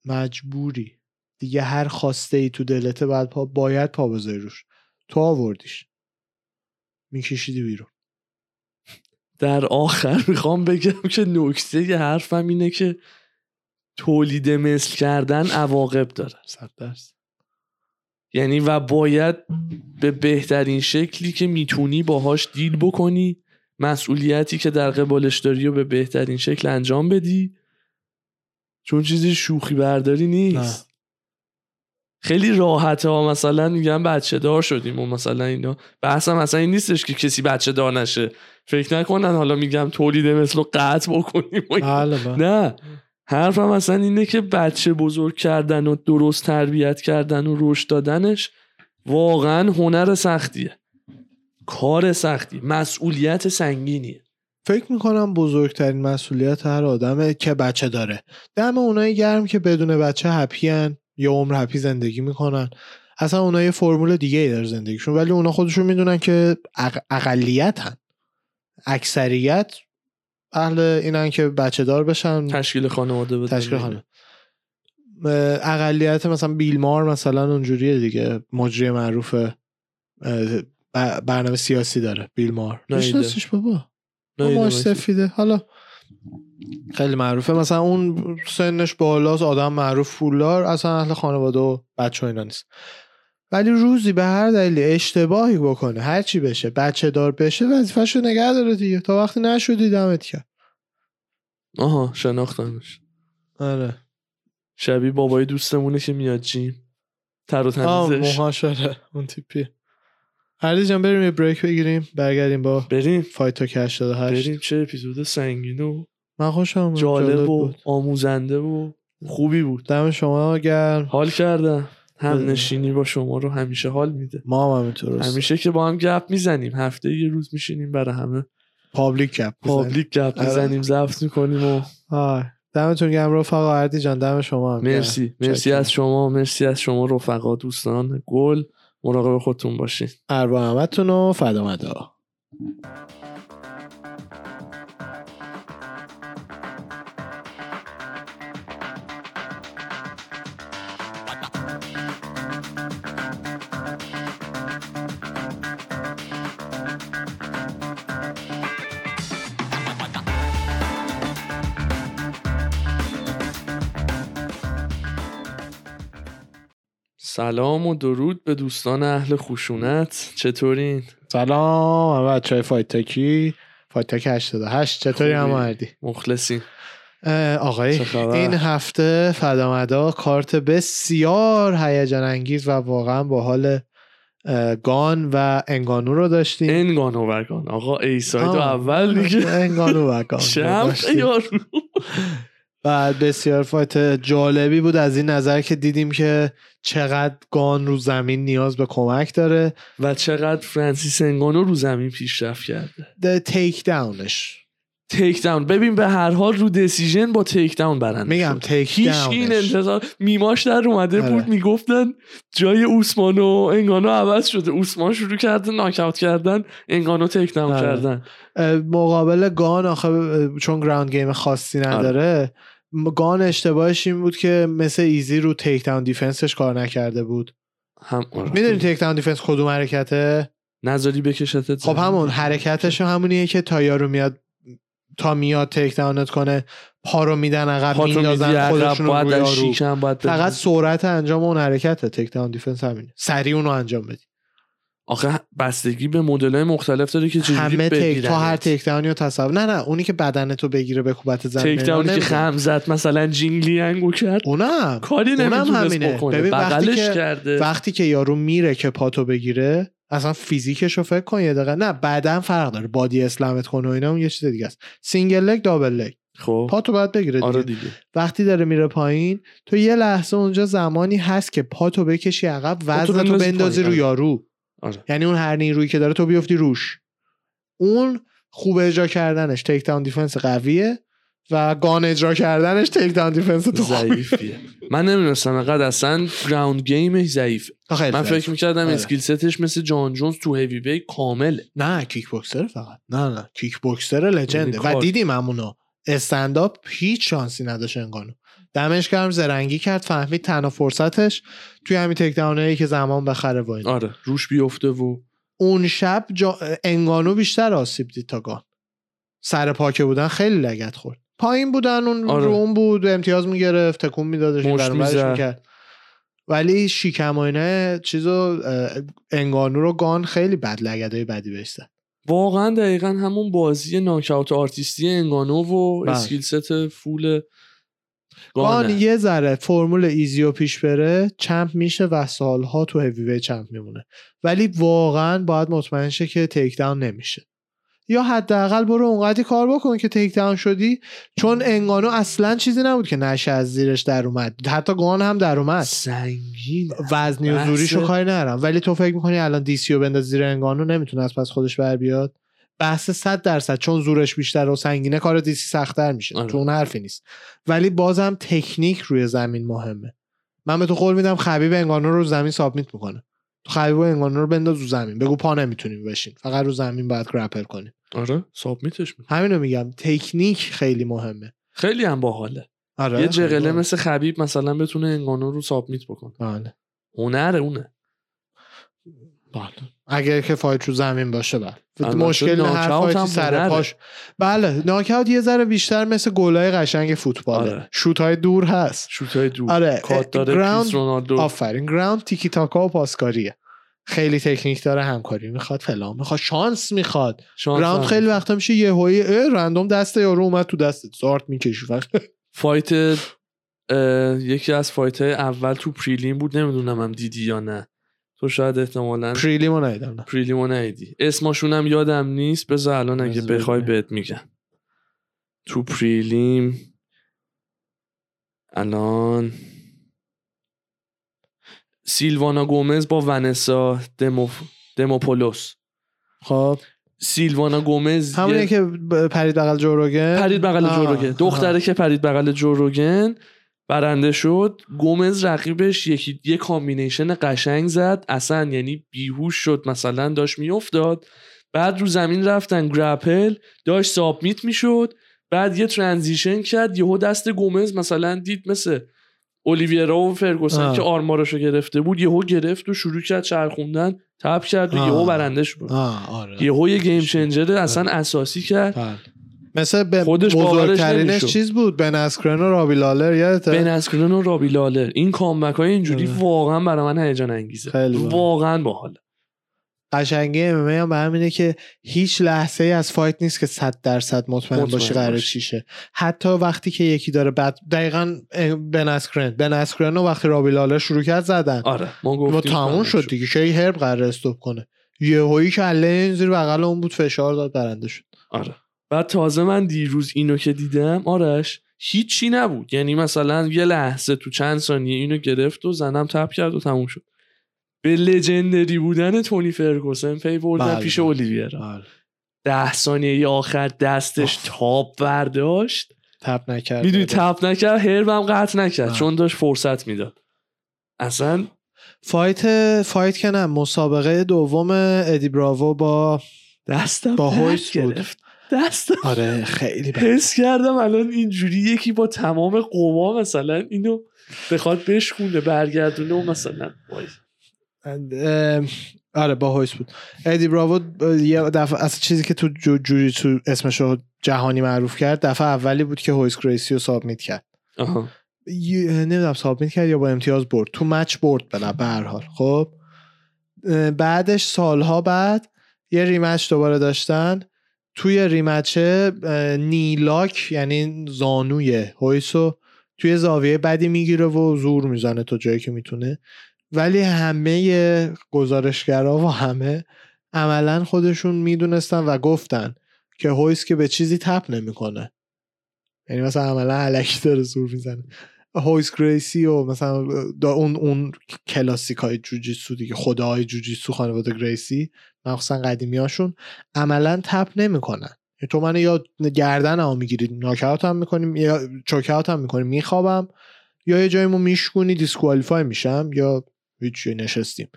مجبوری. دیگه هر خواسته ای تو دلته باید پا باید پا بذاری روش. تو آوردیش. میکشیدی بیرون.
در آخر می‌خوام بگم که نکته حرفم اینه که تولید مثل کردن عواقب داره.
صد
یعنی و باید به بهترین شکلی که می‌تونی باهاش دیل بکنی مسئولیتی که در قبالش داری و به بهترین شکل انجام بدی. چون چیزی شوخی برداری نیست. خیلی راحته ها. مثلا میگم بچه دار شدیم و مثلا اینا. بحثم مثلا این نیستش که کسی بچه دار نشه. فکر نکنن حالا میگم تولید مثل رو قطع بکنیم.
بله بله.
نه. حرفم اصلا اینه که بچه بزرگ کردن و درست تربیت کردن و رشد دادنش واقعا هنر سختیه. کار سختی. مسئولیت سنگینیه.
فکر می‌کنم بزرگترین مسئولیت هر آدمه که بچه داره. دم اونایی گرم که بدون بچه هپی هن یا عمر هپی زندگی می‌کنن. اصلا اونا یه فرمول دیگه ای در زندگیشون ولی اونا خودشون می‌دونن که اق- اقلیت هن اکثریت اهل اینن که بچه دار بشن.
تشکیل خانواده بدن.
تشکیل خانه اقلیت مثلا بیلمار مثلا اونجوریه دیگه. مجری معروف برنامه سیاسی داره بیلمار.
ندیدم.
میشناسیش بابا؟ ماش. سفیده. حالا. خیلی معروفه. مثلا اون سنش بالاست آدم معروف پولدار اصلا اهل خانواده و بچه و اینا نیست. ولی روزی به هر دلیلی اشتباهی بکنه هر چی بشه بچه دار بشه وظیفه‌شو نگه داره دیگه. تا وقتی نشدی دمت کرد
آها شناختمش.
آره.
شبیه بابای دوستمونه که میاد جیم. تر و
آه
تمیزش.
موهاش آره. اون تیپی علی جان بریم یه بریک بگیریم برگردیم با
بریم
فایت تا 88
بریم چه اپیزود سنگین و
من خوشم.
جالب و
بود
آموزنده و خوبی بود
دم شما گرم
حال کردم هم. نشینی با شما رو همیشه حال میده
ما هم همینطور.
همیشه که با هم گپ می‌زنیم هفته یه روز میشینیم برای همه
پابلیک گپ.
پابلیک گپ
آره.
می‌زنیم ضبط می‌کنیم و
آه. دمتون گرم رفقا اردی جان دم شما هم
مرسی. مرسی. از شما مرسی از شما رفقا دوستان گل مراقب خودتون باشین.
اروا همتون و فدا
سلام و درود به دوستان اهل خشونت. چطورین؟
سلام همه بچه های فایت تاکی فایت تاک 88 چطوری؟ هم اردی
مخلصین
اه، آقای؟ این هفته فدامدا کارت بسیار هیجان انگیز و واقعا با حال گان و انگانو رو داشتیم.
انگان و وگان آقا ای ساید
آه،
اول دیگه.
انگانو و گان بعد بسیار فایت جالبی بود از این نظر که دیدیم که چقدر گان رو زمین نیاز به کمک داره
و چقدر فرانسیس انگانو رو زمین پیشرفت کرده
ده تیک داونش
تیک داون ببین به هر حال رو دسیژن با تیک داون برنده
میگم. تیک
هیچ این
داونش
انتظار میماش در اومده
آره.
بود می‌گفتن جای اوسمان و انگانو عوض شده اوسمان شروع کرده ناکاوت کردن انگانو تیک داون
آره.
کردن
مقابل گان آخه چون ground game خاصی
آره.
نداره م- گان اشتباهش این بود که مثل ایزی رو takedown defense ش کار نکرده بود
هم آره.
می‌دونی takedown defense کدوم حرکته
نذاری بکشتت
خب. همون حرکتش همونیه که تا یارو میاد تا میاد takedown ت کنه پا رو میدن عقب میندازن خودشون رو فقط. سرعت انجام اون حرکته takedown defense همینه سریع اونو انجام بدی
آخه بستگی به مدل مختلف داره که چجوری
همه تیک تو هر. تیک داونی رو تصور نه نه اونی که بدن تو بگیره به کوبت زمین
تیک داونی که. خم زد مثلا جینگلیانگو کرد.
اونم.
کاری
اونم همینه.
بکنه.
ببین وقتی که-
کرده.
وقتی که یارو میره که پاتو بگیره اصلا فیزیکش رو فکر کن یه دقیقه. نه بعدا فرق داره. بادی اسلامت کنه و اینا اون یه چیز دیگه است. سینگل لگ دابل لگ
خب.
پاتو باید بگیره دیگه.
آره دیگه.
وقتی داره میره پایین تو یه لحظه اونجا زمانی هست که پاتو بکشی عقب وزن تو
بندازی.
رو یارو.
آره.
یعنی اون هر نیرویی که داره تو بیفتی روش. اون خوب اجرا کردنش takedown defense قویه و گان اجرا کردنش takedown defense تو.
ضعیفیه. من نمی‌دونستم انقدر اصلا ground game ش
ضعیف
من. فکر می‌کردم
آره.
Skill set ش مثل جان جونز تو هیوی وی کامله.
نه کیک بوکسر فقط. نه نه kickboxer legend
ه
و. دیدیم همونو استنداپ هیچ شانسی نداشت انگانو دمش گرم زرنگی کرد فهمید تنها فرصتش توی همین تک که زمان بخره و اینا.
آره روش بیفته و
اون شب جا... انگانو بیشتر آسیب دید تا گان سر پاکه بودن خیلی لگت خورد پایین بودن اون
آره.
رو اون بود امتیاز می‌گرفت تکون میدادش. می‌کرد ولی شیکم و اینا چیزو انگانو رو گان خیلی بد لگدای بدی بهش
واقعا دقیقا همون بازی ناکاوت آرتیستی انگانو و
بله.
اسکیل ست فول
گان یه ذره فرمول ایزی و پیش بره champ میشه و سالها تو heavy champ میمونه. ولی واقعا باید مطمئن شه که takedown نمیشه. یا حداقل برو اونقدری کار بکن که takedown شدی چون انگانو اصلا چیزی نبود که نشه از زیرش در اومد. حتی گان هم در اومد.
سنگین.
وزنی و زوریشو کاری نرم. ولی تو فکر می‌کنی الان DC و بنداز زیر انگانو نمی‌تونه از پس خودش بر بیاد؟ بحث 100 درصد چون زورش بیشتر و سنگینه کار DC سختتر میشه.
آره.
تو اون حرفی نیست. ولی بازم تکنیک روی زمین مهمه. من به تو قول میدم خبیب انگانو رو زمین submit می‌کنه. تو خبیب و انگانو رو بنداز رو زمین. بگو پا نمی‌تونیم بشین فقط رو زمین باید grapple کنی
آره submit ش می‌کنه.
همینو میگم. تکنیک خیلی مهمه.
خیلی هم باحاله.
آره
یه جغله. مثل خبیب مثلا بتونه انگانو رو submit بکنه.
بله.
هنره اونه.
بله. اگر که fight رو زمین باشه بله. مشکل نه هر
fight
ی سر. پاش. بله ناکاوت یه ذره بیشتر مثل گلای قشنگ فوتباله.
آره.
شوت های دور هست.
شوت های دور.
آره
کات داره
ground-
کریس رونالدو.
آفرین. ground تیکی تاکا و پاسکاریه. خیلی تکنیک داره همکاری می‌خواد فلان می‌خواد شانس می‌خواد.
شانس ground.
خیلی وقتا میشه یه هایی random دست یارو اومد تو دست زارت می‌کشی
fight یکی از fight های اول تو prelim بود نمی‌دونم هم دیدی یا نه. تو شاید احتمالا
prelim و ندیدم نه.
prelim و ندیدی. اسمشون هم یادم نیست. بذار الان اگه بخوای. بهت میگم. تو prelim الان سیلوانا گومز با ونسا دمو دموپولوس.
خب.
سیلوانا گومز
همونی
یه-
که پرید بغل جو روگن
پرید بغل
جو
روگن دختره که پرید بغل جو روگن برنده شد گومز رقیبش یکی یه combination قشنگ زد اصلا یعنی بیهوش شد مثلا داشت میافتاد بعد رو زمین رفتن grapple داشت submit می‌شد بعد یه transition کرد یهو دست گومز مثلا دید مثل اولیویرا و فرگوسن. که armbar شو گرفته بود یهو گرفت و شروع کرد چرخوندن tap کرد و. یهو برنده شد
آره
یهو یه game changer اصلا اساسی کرد
بله. مثل به
خودش
بزرگترینش. چیز بود؟ بن اسکرن و رابی لالر یادته؟
بن اسکرن و رابی لالر. این comeback های اینجوری
آره.
واقعا برای من هیجان انگیزه.
خیلی.
واقعا باحال
قشنگی MMA هم به همینه که هیچ لحظه ای از fight نیست که 100 درصد مطمئن,
مطمئن
باشی قرار. چیشه حتی وقتی که یکی داره بعد دقیقا بن اسکرن. بن اسکرن وقتی رابی لالر شروع کرد زدن.
آره ما گفتیم
تموم شد دیگه کی هرب قرار stop کنه. یهویی کله این زیر بغل اون بود فشار داد برنده شد.
آره. بعد تازه من دیروز اینو که دیدم آرش هیچی نبود. یعنی مثلا یه لحظه تو چند ثانیه اینو گرفت و زنم tap کرد و تموم شد. به legendary بودن تونی فرگوسن پی بردن
بله،
پیش
بله.
اولیویرا. ده ثانیه آخر دستش تاب برداشت.
tap نکرد.
می‌دونی tap نکرد؟ هربم قطع نکرد
آه.
چون داشت فرصت می‌داد. اصلا
فایت فایت که نه مسابقه دوم ادی براوو با
دستم
با هویس بود.
دستم
آره خیلی بد.
حس کردم الان اینجوری یکی با تمام قوا مثلا اینو بخواد بشکونه برگردونه و مثلا.
آره با هویس بود. ادی براوو ب- یه دفعه از چیزی که تو جو جوری تو اسمش رو جهانی معروف کرد دفعه اولی بود که هویس گریسی رو سابمیت کرد.
آها.
نمی‌دونم سابمیت کرد یا با امتیاز برد. تو مچ برد به به هر حال. خب بعدش سالها بعد یه ریمچ دوباره داشتن. توی ریمچه نیلاک یعنی زانوی هویسو توی زاویه بدی می‌گیره و زور می‌زنه تا جایی که می‌تونه. ولی همه گزارشگرا و همه عملا خودشون می‌دونستن و گفتن که هویس که به چیزی تپ نمی‌کنه. یعنی مثلا عملا علکی داره زور می‌زنه. هویس گریسی و مثلا اون اون کلاسیک های جوجیتسو دیگه خداهای جوجیتسو خانواده گریسی مخصوصا قدیمی هاشون عملا تپ نمی‌کنن. تو من یا گردن هم می‌گیری ناکاوت هم می‌کنیم یا چوکاوت هم می‌کنیم میخوابم یا یه جایمو میشکونی دیسکوالیفای میشم یا هیچ جایی نشستیم.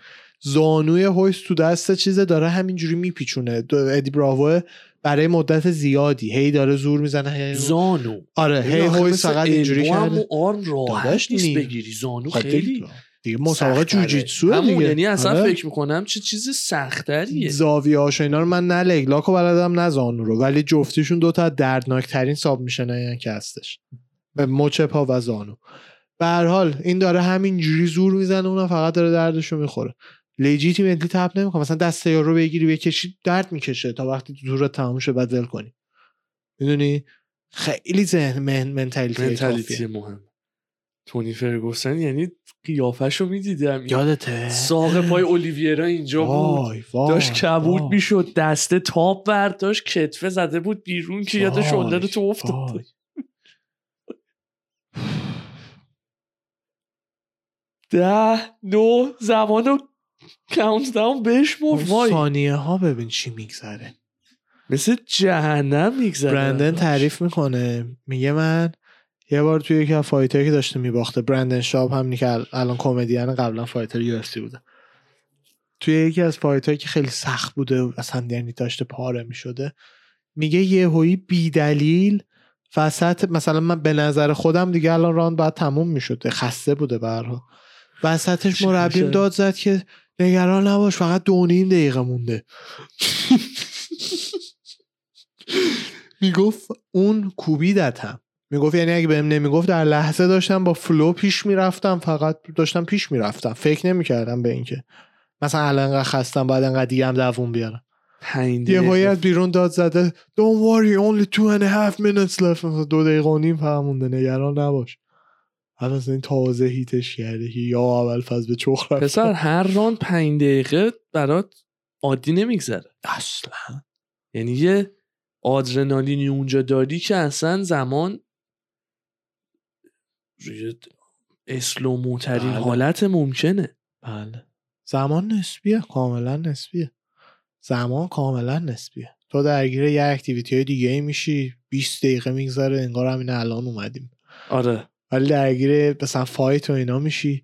زانوی هویس تو دست چیزه داره همینجوری میپیچونه. ادی براوو برای مدت زیادی. هی داره زور می‌زنه هی
زانو.
آره هی هویس فقط اینجوری کرده.
آرم راحت نیست
نی-
بگیری. زانو خیلی
دیگه- مسابقه. جوجیتسو دیگه.
یعنی اصلا
آره.
فکر می‌کنم چه چیز سختتریه
زاویه هاش اینا رو من نه لگلاک و بلدم نه زانو رو. ولی جفتیشون دوتا از دردناکترین ساب میشن که هستش. به مچ پا و زانو. به هر حال این داره همین جوری زور می‌زنه اونم فقط داره دردشو می‌خوره. لجیتیمتلی تپ نمی‌کنه. مثلا دست یارو بگیری بکشی درد می‌کشه تا وقتی زورت تموم شه بعد ول کنی. می‌دونی؟ خیلی ذهن من منتالیتی
مهم. تونی فرگوسن یعنی قیافش رو می‌دیدم
یادته؟
ساق پای اولیویرا اینجا بود.
وای وای
داشت کبود. می‌شد دسته تاپ برداشت کتفه زده بود بیرون که یاد شلدر تو افتاد. ده نو زمان رو کاونت داون
اون
وای.
ثانیه ها ببین چی میگذره.
مثل جهنم میگذره.
برندن تعریف می‌کنه. میگه من یه بار توی یکی از فایتر که داشته میباخته برندن شاب هم که ال- الان کمدین قبلا فایتر یو بوده. توی یکی از فایتر که خیلی سخت بوده و اصلا یعنی داشته پاره می‌شده میگه یهویی بی دلیل وسط مثلا من به نظر خودم دیگه الان راند باید تموم می‌شده خسته بوده برها وسطش مربیم
میشه؟
داد زد که نگران نباش فقط دو نیم دقیقه مونده. می‌گفت اون کوبیدتم می‌گفت یعنی اگه بهم نمی‌گفت در لحظه داشتم با flow پیش می‌رفتم فقط داشتم پیش می‌رفتم. فکر نمی‌کردم به اینکه. مثلا الان انقدر خستم بعد انقدر دیگه هم دووم بیارم. یه. از بیرون داد زده Don't worry only two and a half minutes left. دو دقیقه و نیم فقط مونده. نگران نباش. الان مثلا این تازه هیتش کرده یا اول فاز به چخ رفت.
پسر هر راند پنج دقیقه برات عادی نمیگذره.
اصلا.
یعنی یه آدرنالینی اونجا داری که اصلا زمان روی اسلوموترین
بله.
حالت ممکنه.
بله. زمان نسبیه کاملا نسبیه. زمان کاملا نسبیه. تو درگیر یه اکتیویتی های دیگه ای میشی 20 دقیقه میگذره انگار همین الان اومدیم.
آره.
ولی درگیر مثلا فایت و اینا میشی.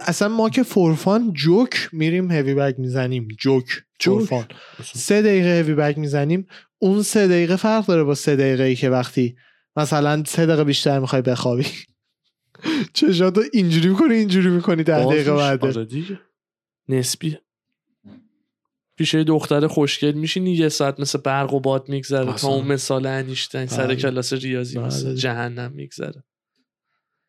اصلا ما که فورفان جوک میریم هیوی بگ می‌زنیم. جوک
جوک.
فورفان سه دقیقه هیوی بگ می‌زنیم. اون سه دقیقه فرق داره با سه دقیقه ای که وقتی مثلا سه دقیقه بیشتر می‌خوای بخوابی. چشاتو اینجوری می‌کنی اینجوری می‌کنی ده دقیقه
دیگه نسبیه پیش دختر خوشگل میشینی یه ساعت مثل برق و باد میگذره تا. اون مثال انیشتین سر
بله.
کلاس ریاضی
بله.
مثل جهنم میگذره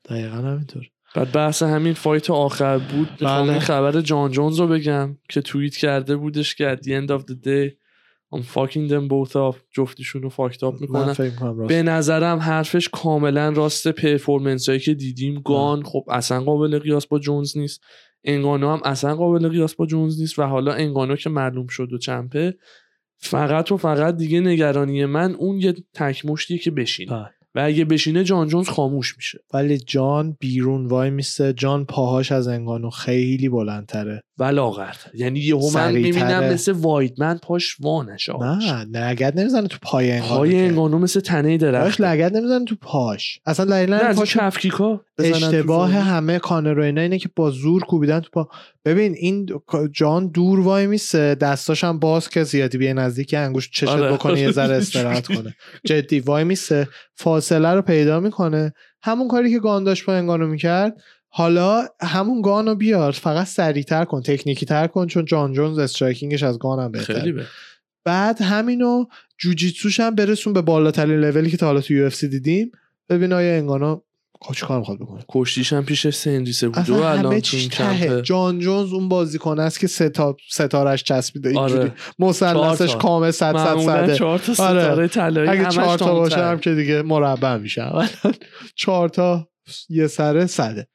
دقیقا همینطور
بعد بحث همین fight آخر بود
بله.
خبر جان جونز رو بگم که توییت کرده بودش که at the end of the day I'm fucking them both up. جفتشون رو
fucked up راست.
به نظرم حرفش کاملا راست performance هایی که دیدیم. گان خب اصلا قابل قیاس با جونز نیست. انگانو هم اصلا قابل قیاس با جونز نیست و حالا انگانو که معلوم شد و champ ه فقط و فقط دیگه نگرانی من اون یه تکمشتیه که بشینه.
بله.
و اگه بشینه جان جونز خاموش میشه.
ولی جان بیرون وای میسته. جان پاهاش از انگانو خیلی بلندتره.
و لاغر یعنی یهو من
سریع‌تره.
می‌بینم مثل وایدمن پاش وانش
نه لگت نمی‌زنه تو پای انگانو
پای. انگانو مثل تنه درخت.
لگت نمی‌زنه تو پاش. اصلا دلیلا
نه
پاش
کفکیکا
اشتباه. همه کانر اینا اینه که با زور کوبیدن تو پا. ببین این جان دور وای میسته دستاش هم باز که زیادی بیه نزدیک انگوش چشت
آره.
بکنه یه ذره استراحت کنه. جدی وای میسته فاصله رو پیدا می‌کنه. همون کاری که گانداش با انگانو می‌کرد حالا همون گانو بیار فقط سریعتر کن تکنیکی تر کن چون جان جونز استرایکینگش از گانم بهتره.
خیلی به
بعد همینو جوجیتسوش هم برسون به بالاترین لولی که تا حالا تو یو دیدیم. ببین آیا انگانو چی کار می‌خواد بکنه؟
کشتیش هم پیش سندیسه بود و الان تو این کمپه
جان جونز اون بازیکن است که ستا... ستارش چسبیده اینجوری.
آره.
مثلثش. کامل صد صد
معمولا
صده.
چهار تا
آره.
ستاره طلایی
اگه
همش
چهار تا. باشه هم که دیگه مربع میشه چهار تا یه سره صده.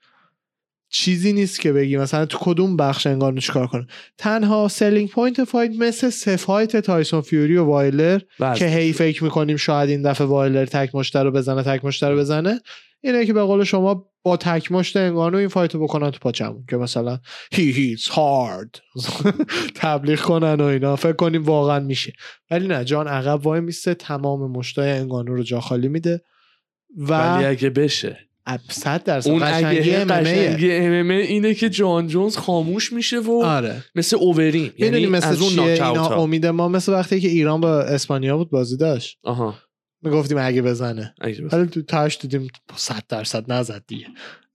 چیزی نیست که بگی. مثلا تو کدوم بخش انگار چیکار کنه؟ تنها سلینگ پوینت فایت مثل سفایت تایسون فیوری و وایلر
وزن.
که هی فکر می‌کنیم شاید این دفعه وایلر تک مشتر رو بزنه تک مشتر رو بزنه اینه که به قول شما با تک مشت انگانو این فایت رو بکنن تو پاچمون که مثلا هی هیتس هارد تبلیغ کنن و اینا. فکر کنیم واقعا میشه. ولی نه جان عقب وای میسته تمام مشتای انگانو رو جا خالی میده
ولی
و
اگه بشه.
صد درصد
اون
قشنگی.
قشنگی ام اینه که جان جونز خاموش میشه و
آره.
مثل اوورین یعنی
مثل
از اون
اینا امید ما مثل وقتی که ایران با اسپانیا بود بازی داشت.
آها.
می‌گفتیم اگه بزنه. ولی تو تاش دیدیم 100 درصد نزد دیگه.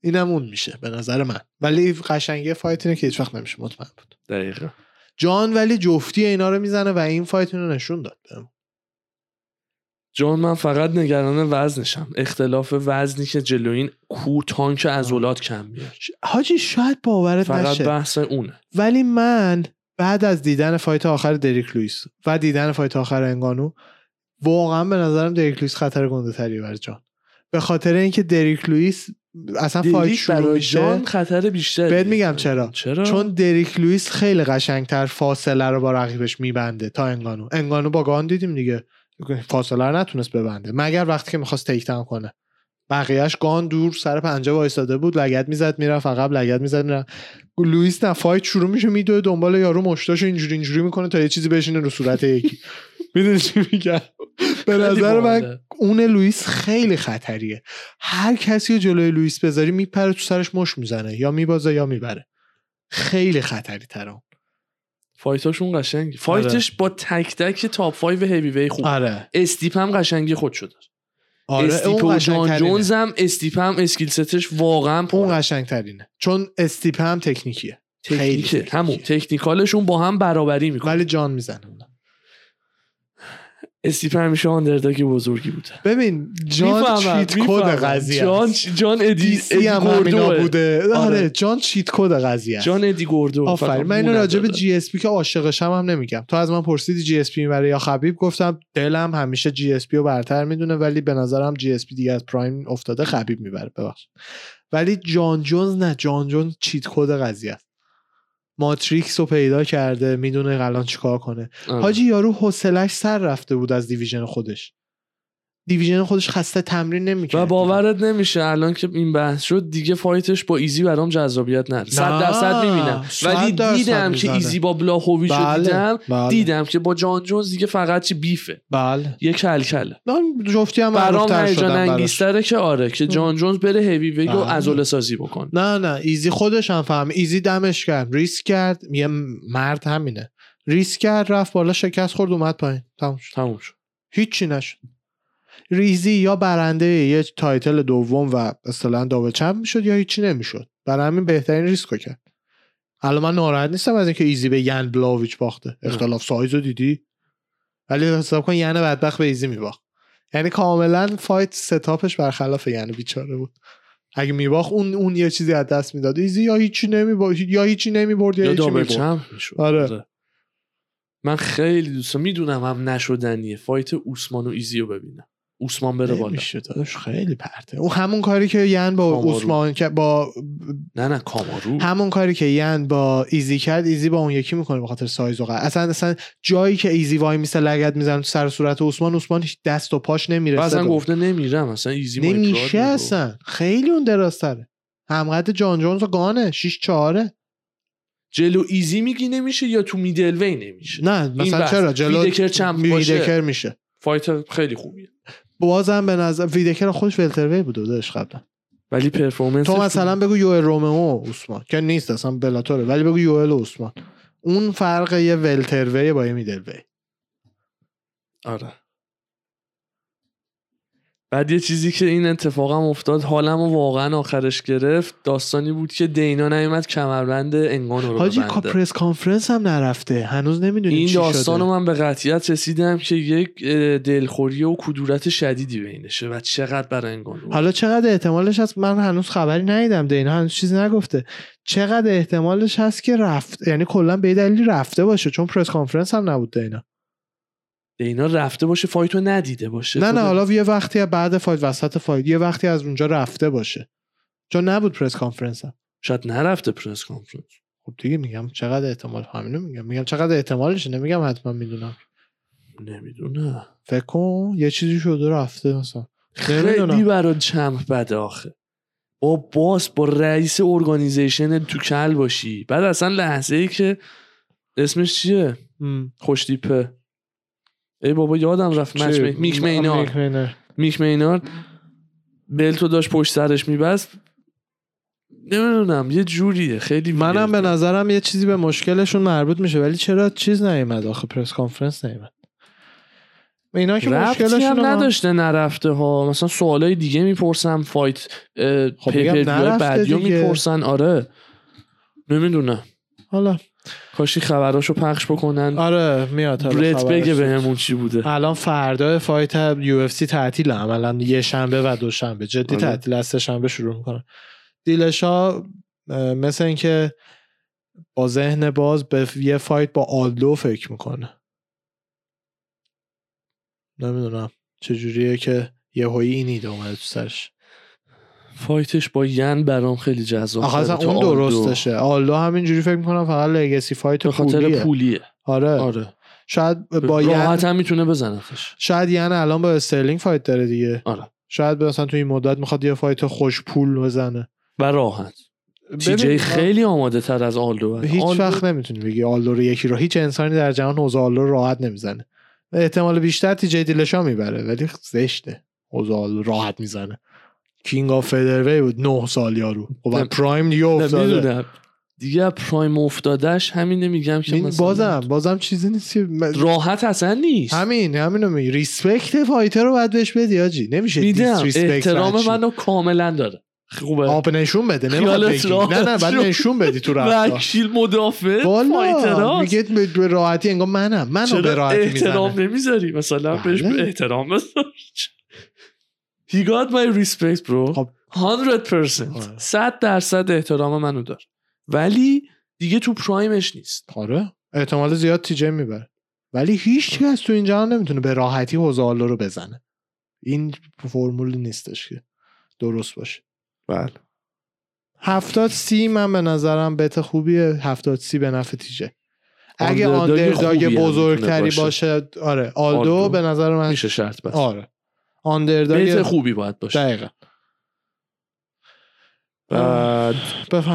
اینم اون میشه به نظر من. ولی قشنگی fight اینه که هیچ وقت نمیشه مطمئن بود.
دقیقا.
جان ولی جفتی اینا رو می‌زنه و این fight اینو نشون داد بهم.
جان من فقط نگران وزنشم اختلاف وزنی که جلو این کو تانک عضلات کم میاد.
حاجی شاید باورت
فقط
نشه.
بحث اونه.
ولی من بعد از دیدن fight آخر دریک لویس و دیدن fight آخر انگانو واقعا به نظرم دریک لویس خطر گنده تری برای جان. به خاطر اینکه دریک لویس اصلا
fight
شروع میشه.
جان خطر بیشتری
بهت میگم چرا.
چرا؟
چون دریک لویس خیلی قشنگتر فاصله رو با رقیبش میبنده تا انگانو. انگانو با گان دیدیم دیگه. فاصله رو نتونست ببنده. مگر وقتی که می‌خواست takedown کنه. بقیهش گان دور سر پنجه وایساده بود لگد می‌زد می‌رفت عقب لگد می‌زد می‌رفت. لوئیس نه fight شروع میشه میدوه دنبال یارو مشتاشو اینجوری اینجوری می‌کنه تا یه چیزی بشینه رو صورت یکی. می‌دونی چی میگم؟ به نظر من. اون لوئیس خیلی خطریه. هر کسی رو جلوی لوئیس بذاری میپره تو سرش مشت می‌زنه یا میبازه یا می‌بره. خیلی خطری تر
fight اشون قشنگی fight ش با تک تک top 5 heavyweight خوب.
آره.
استیپ هم قشنگی خود شده
آره
استیپ و جان. جونز هم استیپ هم skill set ش واقعا
اون قشنگ ترینه چون استیپ هم تکنیکیه.
تکنیکه. همون. technical شون با هم برابری می‌کنه.
ولی جان می‌زنه
استیپ همیشه underdog بزرگی بوده
ببین جان cheat
code.
قضیه
جان. جان ادی ادی
هم
گوردوه.
بوده آره
آره.
جان cheat code قضیه.
جان ادی گوردو
آفرین من اینو راجع به. جی اس پی که عاشقشم هم نمیگم تو از من پرسیدی جی اس پی می‌بره یا خبیب گفتم دلم همیشه جی اس پی رو برتر می‌دونه ولی به نظرم جی اس پی دیگه از prime افتاده خبیب می‌بره ببخش ولی جان جونز نه جان جونز cheat code قضیه است ماتریکس رو پیدا کرده می‌دونه الان چیکار کنه
آره.
حاجی یارو حوصلش سر رفته بود از division خودش division خودش خسته تمرین نمی‌کرد
و باورت نمیشه الان که این بحث شد دیگه fight ش با ایزی برام جذابیت نداره. صد درصد می‌بینم. ولی دیدم که. ایزی با بلاهویچ رو
بله،
دیدم
بله.
دیدم که با جان جونز دیگه فقط چی beef ه.
بله.
یه کلکله.
من جفتی هم
برام هیجان. انگیزتره که آره که جان جونز بره هیوی ویگ رو
بله.
عضله سازی بکنه.
نه نه ایزی خودش هم فهم. ایزی دمش کرد ریسک کرد. یه مرد همینه. ریسک کرد رفت بالا شکست خورد اومد پایین. تموم شد.
تموم شد.
هیچی نشد. ایزی یا برنده یه title دوم و اصطلاحا double champ می‌شد یا هیچی نمی‌شد. برای همین بهترین ریسکو کرد. الان من ناراحت نیستم از اینکه ایزی به ین بلاویچ باخته. اختلاف سایز رو دیدی؟ ولی حساب کن ین بدبخت به ایزی میباخت. یعنی کاملا fight setup ش برخلاف ین بیچاره بود. اگه میباخت اون اون یه چیزی از دست می‌داد. ایزی یا هیچی نمی‌برد یا هیچی نمی‌برد یا,
یا
هیچی می‌برد.
می‌شد.
آره.
من خیلی دوست می‌دونم هم نشدنیه. fight اوسمان و ایزی رو ببینم. اوسمان بره بالا.
داداش خیلی پرته. اون همون کاری که ین با
کامارو.
عثمان که با
نه نه کامارو.
همون کاری که ین با ایزی کرد ایزی با اون یکی می‌کنه به خاطر سایز و قد. اصلا اصلا جایی که ایزی وای میسه لگد می‌زنه تو سر صورت عثمان عثمان هیچ دست و پاش نمی‌رسه
اصلا
به-
گفته نمیرم اصلا ایزی
نمیشه اصلا. خیلی اون درازتره همقدر جان جونز و گانه 6 4
جلو ایزی میگی نمیشه یا تو middleweight نمیشه؟
نه مثلا. چرا؟ جلو
ویتکر
champ میشه.
fight خیلی خوبیه.
بازم به نظر ویتکر خودش welterweight بود داداش قبلا.
ولی performance
تو مثلا بگو یوئل رومرو عثمان که نیست اصلا بلاتوره ولی بگو یوئل عثمان. اون فرق یه welterweight با یه middleweight.
آره. بعد یه چیزی که این اتفاقم افتاد حالم و واقعا آخرش گرفت. داستانی بود که دینا نیومد کمربند انگانو رو
حاجی press conference هم نرفته. هنوز نمی‌دونیم
این
چی
داستان
شده.
رو من به قطعیت رسیدم که یک دلخوری و کدورت شدیدی بینشه و چقدر برای انگانو
حالا چقدر احتمالش هست؟ من هنوز خبری ندیدم. دینا هنوز چیزی نگفته. چقدر احتمالش هست که رفت؟ یعنی کلا به یه دلیلی رفته باشه چون press conference هم نبود دینا.
دینا رفته باشه fight و ندیده باشه.
نه نه
خدا-
حالا یه وقتی بعد fight وسط fight یه وقتی از اونجا رفته باشه. چون نبود press conference هم.
شاید نرفته press conference
خب دیگه میگم چقدر احتمال همینو میگم. میگم چقدر احتمالش نمیگم حتما می‌دونم.
نمی‌دونم.
فکر کن یه چیزی شده رفته مثلا.
خیلی برای champ بده آخه. با boss با رئیس organization تو کل باشی. بعد اصلا لحظه ای که اسمش چیه. خوشتیپه. ای بابا یادم رفت مچ؟ می- میک مینار
میک مینار.
میک مینار belt و داشت پشت سرش میبست نمی‌دونم یه جوریه خیلی
منم به. نظرم یه چیزی به مشکلشون مربوط میشه ولی چرا چیز نیومد آخه press conference نیومد اینا که مشکلشون
هم نداشته نرفته ها مثلا سوالای دیگه می‌پرسم fight
خب
بعدیو
دیگه.
می‌پرسن آره نمی‌دونم
حالا
کاشی خبراشو پخش بکنن.
آره میاد
برت
خبرش.
بگه. بهمون چی بوده.
الان فردا fight UFC تعطیل عملا یه شنبه و دو شنبه. جدی
آره.
تعطیل از شنبه شروع می‌کنن. دیلشا مثل اینکه با ذهن باز به یه fight با آلدو فکر می‌کنه. نمی‌دونم. چجوریه که یه هایی این ایده اومده تو سرش.
fight ش با ین برام خیلی جذاب
آخه اصلا اون. درستشه. آلدو همینجوری فکر می‌کنم فقط legacy fight
به خاطر
پولیه
پولیه.
آره.
آره.
شاید با ین
راحت هم می‌تونه بزنتش.
شاید ین الان با استرلینگ fight داره دیگه.
آره.
شاید مثلا تو این مدت می‌خواد یه fight خوش پول بزنه.
و راحت. تی جی
ببین،
خیلی آماده تر از آلدو
هیچ
آلدو
وقت نمی‌تونی بگی آلدو رو یکی رو. هیچ انسانی در جهان ژوزه آلدو رو راحت نمی‌زنه. احتمال بیشتر تی جی دیلشا می‌بره ولی زشته. ژوزه آلدو راحت می‌زنه. king of featherweight بود نه سال یارو. خب
نه،
prime دیگه افتاده.
دیگه prime افتادش همین نمیگم که مثلا
بازم بازم چیزی نیست که من-
راحت اصلا نیست.
همین همینو میگی. respect fighter رو باید بهش بدی حاجی. نمیشه
میدم. احترام. منو کاملا داره. خوبه.
آب نشون بده
راحت
نه نه بعد. نشون بدی تو رفتار.
وکیل مدافع
والا
fighter است.
میگه به- راحتی انگار منم منو به راحتی
احترام
می‌زنه
نمی‌ذاری؟ مثلا بهش
بله.
احترام بذار. He got my respect bro.
خب.
100%
آره.
100 درصد احترام منو دار. ولی دیگه تو پرایمش نیست.
آره. احتمال زیاد تیجه می‌بره. ولی هیچ کس تو این جهان نمی‌تونه به راحتی حوزالو رو بزنه. این فرمول نیستش که درست باشه.
بله.
هفتاد سی من به نظرم bet خوبیه. هفتاد سی به نفع تی
جی
ه
اگه underdog
بزرگتری باشه آره آلدو,
آلدو.
به نظر من
میشه شرط بس.
آره. underdog
bet خوبی باید باشه.
دقیقا.
بعد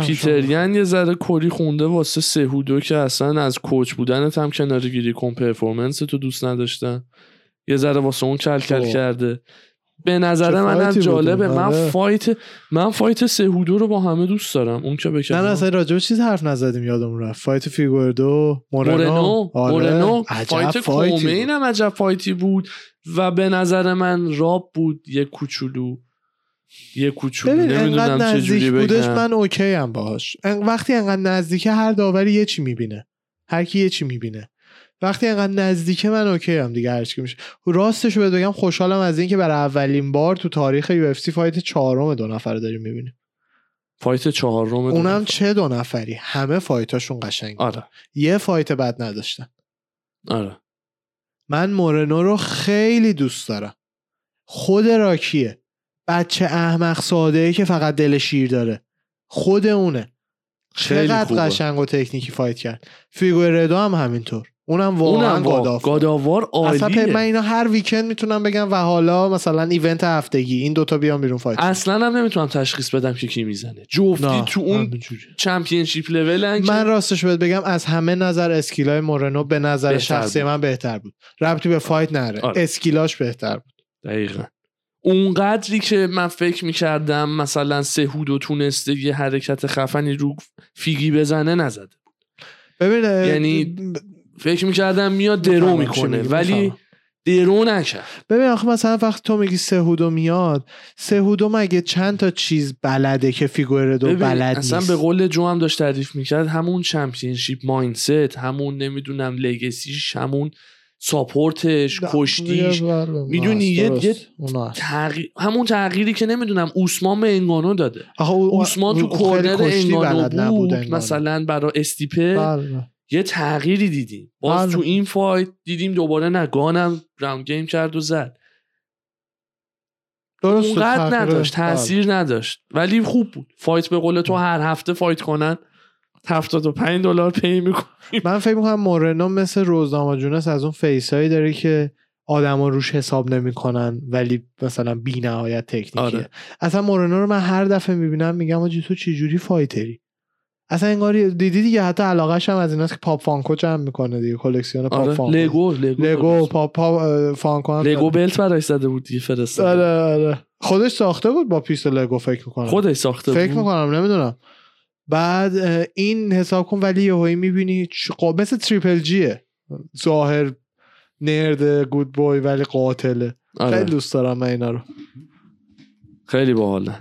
پیتر
یان یه ذره کلی خونده واسه سهودو که اصلا از coach بودنت هم کناره گیری کن performance تو دوست نداشتن. یه ذره واسه اون کل کل
خب.
کرده. به نظر
چه
من
fight ی
از
بود
جالبه؟ من
آره.
fight من fight سهودو رو با همه دوست دارم. اون که بکنم
نه اصلا راجع به چیز حرف نزدیم یادمون رفت. fight فیگوردو مورنو.
مورنو
آره. fight.
کومین هم عجب fight ی بود. و به نظر من rob بود یه کوچولو. یه کوچولو. نمی‌دونم
نزدیک بودش من OK ام باهاش وقتی انقدر نزدیکه هر داوری یه چی می‌بینه. هر کی یه چی می‌بینه. وقتی انقدر نزدیکه من OK ام دیگه هر چی میشه. راستش رو بهت بگم خوشحالم از اینکه برای اولین بار تو تاریخ UFC fight چهارم دو نفر داریم می‌بینیم.
fight چهارم
اونم چه دو نفری؟ همه fight اشون قشنگ.
آره.
یه fight بد نداشتن.
آره.
من مورنو رو خیلی دوست دارم. خود راکیه. بچه احمق ساده ای که فقط دل شیر داره. خود اونه.
خیلی
چقدر
خوبه.
قشنگ و تکنیکی fight کرد. فیگوردو هم همینطور. اونم واقعا
اونم
God
of God of War
اصلا پ- من
عالیه
اینا هر weekend می‌تونم بگم و حالا مثلا event هفتگی این دوتا بیان بیرون fight
اصلا هم نمی‌تونم تشخیص بدم که کی می‌زنه. جفتی
نه،
تو اون. championship level
من راستش بهت بگم از همه نظر skill ای مورنو به نظر شخصی
بود.
من بهتر بود. ربطی به fight نره.
آره.
skill اش بهتر بود.
دقیقا. اونقدری که من فکر می‌کردم مثلا سهودو تونسته یه حرکت خفنی رو فیگی بزنه نزده
ببین
یعنی فکر می‌کردم میاد درو می‌کنه ولی. درو نکرد
ببین آخه مثلا وقتی تو میگی سهودو میاد سهودو مگه چند تا چیز بلده که فیگوردو بلد
اصلا
نیست
به قول جو هم داشت تعریف می‌کرد همون championship mindset همون نمی‌دونم legacy ش همون support ش کشتیش می‌دونی یه- یه تغییر همون تغییری که نمی‌دونم اوسمان به انگانو داده
آخه او-
اوسمان تو
corner
انگانو
نبود
بود
انگانو.
مثلا برای استیپه
بله.
یه تغییری دیدیم. باز
بله.
تو این fight دیدیم دوباره انگانوم ground game کرد و زد.
درست
اونقدر نداشت
بله.
تاثیر نداشت. ولی خوب بود. fight به قول تو هر هفته fight کنن 75 دلار pay میکن
من فکر می‌کنم مورنو مثل رز ناماجونس از اون face هایی داره که آدما روش حساب نمی‌کنن ولی مثلا بی نهایت تکنیکیه.
آره.
اصلا مورنو رو من هر دفعه می‌بینم میگم آخه تو چه جوری fighter ی؟ اصلا انگاری دیدی دیگه حتی علاقش هم از ایناست که پاپ فانکو جمع می‌کنه دیگه کلکسیون پاپ
آره
فانکو.
لگو لگو
لگو پاپ پاپ فانکو هم
لگو belt براش زده بود دیگه فرستاد
آره آره. خودش ساخته بود با piece لگو فکر می‌کنم.
خودش ساخته
فکر
بود.
می‌کنم نمی‌دونم. بعد این حساب کن ولی یهویی می‌بینی مثل triple G ه ظاهر nerd good boy ولی قاتله.
آره.
خیلی دوست دارم من اینا رو.
خیلی باحاله.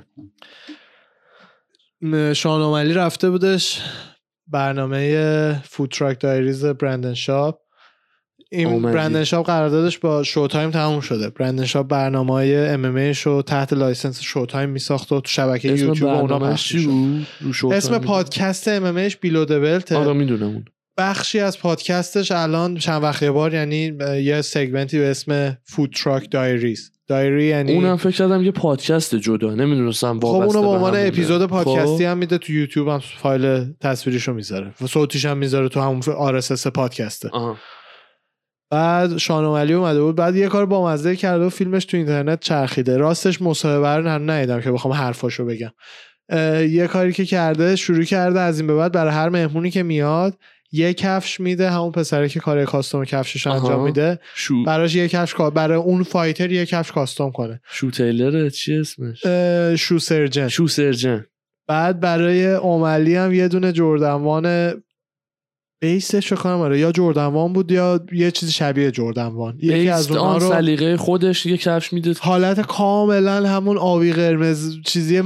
م، شان اوملی رفته بودش. برنامه Food Truck Diaries برندن شاپ این
اومدی.
برندن شاپ قراردادش با Showtime تموم شده. برندن شاپ برنامه های MMA show تحت license Showtime میساخت و تو شبکه یوتیوب اونا پخش اسم پادکست MMA Below the Belt
آره می‌دونم اون
بخشی از پادکستش الان چند وقت بار یعنی یه segment ی به اسم Food Truck Diaries diary یعنی
اونم فکر کردم یه پادکست جدا نمی‌دونستم
خب
وابسته
اونو به عنوان. اپیزود پادکستی
خب.
هم میده تو یوتیوب هم فایل تصویریشو می‌ذاره و صوتیش هم می‌ذاره تو همون RSS پادکسته
آها.
بعد شانوملی اومده بود بعد یه کار با مزه کرده و فیلمش تو اینترنت چرخیده راستش مصاحبه رو هم ندیدم که بخوام حرفاشو بگم یه کاری که کرده شروع کرده از این به بعد برای هر مهمونی که میاد یه کفش میده همون پسره که کار کاستوم کفشش انجام. میده
شو.
براش یه کفش کا- برای اون فایتر یه کفش کاستوم کنه.
شو تیلره چی اسمش؟
شو سرجن.
شو سرجن.
بعد برای اوملی هم یه دونه جردنوان بیسش کنم آره یا جردنوان بود یا یه چیزی شبیه جردنوان. یکی از اونها
آن
رو
سلیقه خودش یه کفش میده.
حالت کاملا همون آبی قرمز چیزی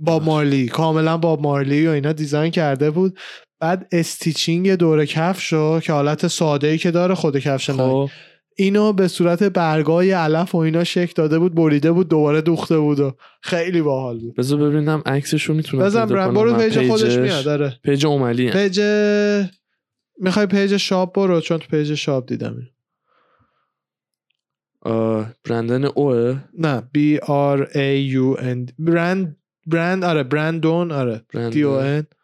با مارلی کاملا با مارلی و اینا دیزاین کرده بود. بعد استیچینگ دور کفش رو که حالت ساده ای که داره خود کفش
خب.
اینو به صورت برگای علف و اینا شکل داده بود بریده بود دوباره دوخته بود و خیلی باحال بود.
بذار ببینم عکسش رو می‌تونم پیدا
برم. برو page خودش میاد داره
page اوملی.
پیج می‌خوای page شاپ برو چون تو page شاپ دیدم
برندن اوه
نه B R A U N برند برند آره برندون آره. D O N.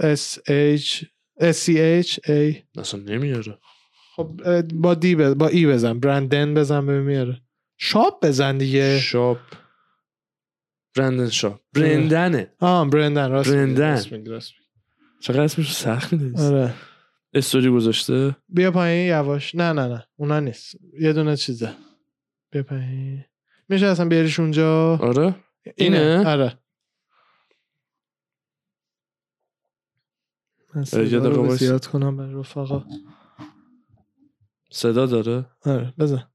S H S C H A
اصلا نمیاره.
خب با دی بز... با ای بزن برندن بزن ببین میاره. شاپ بزن دیگه.
شاپ برندن شاپ برندنه.
آه برندن راست
برندن. چقدر اسمش سخت میده
آره.
استوری گذاشته.
بیا پایین یواش. نه نه نه. اونا نیست. یه دونه چیزه. بیا پایین. میشه اصلا بیاریش اونجا؟
آره. اینه؟
آره. من صدا رو. زیاد کنم برای رفقا.
صدا داره؟
آره بزن.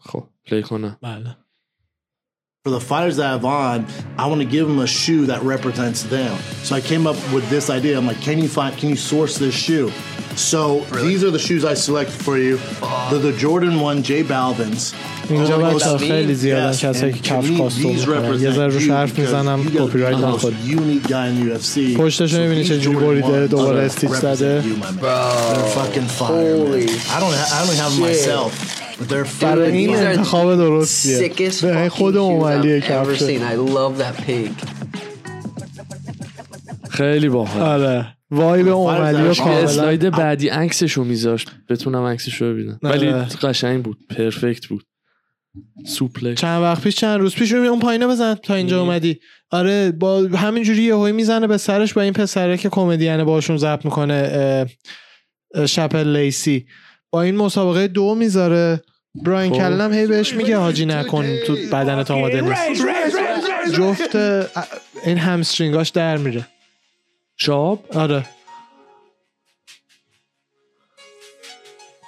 خب پلی کنم.
بله.
For the fighters that I have on, I want to give them a shoe that represents them. So I came up with this idea. I'm like, can you find, can you source this shoe? So these are the shoes I selected for you. They're the Jordan 1 J Balvin's.
اینجا
Only
بچه
goes-
خیلی زیادن
Yes,
کسایی
and
که
to
کفش
me,
کاستوم
these
میکنن یه
represent
ذره رو
you
حرف
because
میزنم
you gotta
کپی رایت
be the most
نخور
unique guy in UFC.
پشتش رو
So
می‌بینی
these
چجوری
Jordan
بریده،
1s
دوباره
are
استیچ
represent
زده.
you, my man. They're fucking fire, man.
holy
I don't, ha- I don't have them myself,
این انتخاب درستیه به خود اوملیه کفشه.
خیلی باحال.
آره. وای به اوملی و
یه
یه
کاملا؟
اسلاید بعدی عکسش رو میذاشت. بتونم عکسش رو ببینم ولی
آره.
قشنگ بود. پرفکت بود. سوپلکس.
چند وقت پیش چند روز پیش اون پایینه بزن. تا اینجا اومدی. آره با همینجوری یهویی می‌زنه به سرش با این پسره که کمدین باشون ضبط می‌کنه شپل لیسی. با این مسابقه دو می‌ذاره. براین
خب.
کلنم هی بهش میگه حاجی نکن تو بدنت آماده نیست. جفت این همسترینگاش در میره.
شاب؟
آره.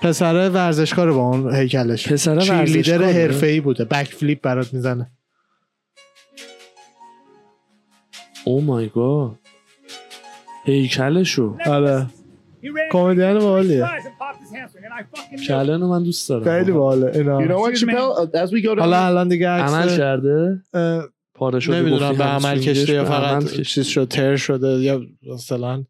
پسر ورزشکار با اون هیکلش.
پسر
لیدر
ورزشکاره؟
حرفه‌ای بوده. بک فلیپ برات می‌زنه.
او مای گاد هیکلشو.
آره. کمدین باحالیه.
کلن رو من دوست دارم.
خیلی باحاله
You
اینا.
Know what,
Excuse me.
Chappelle? As we go down,
حالا الان دیگه
عمل کرده؟
اه،
پاره شده
نمی‌دونم
گفتی
به عمل کشته یا
به عمل
فقط
کشته.
چیز شد تر شده یا مثلا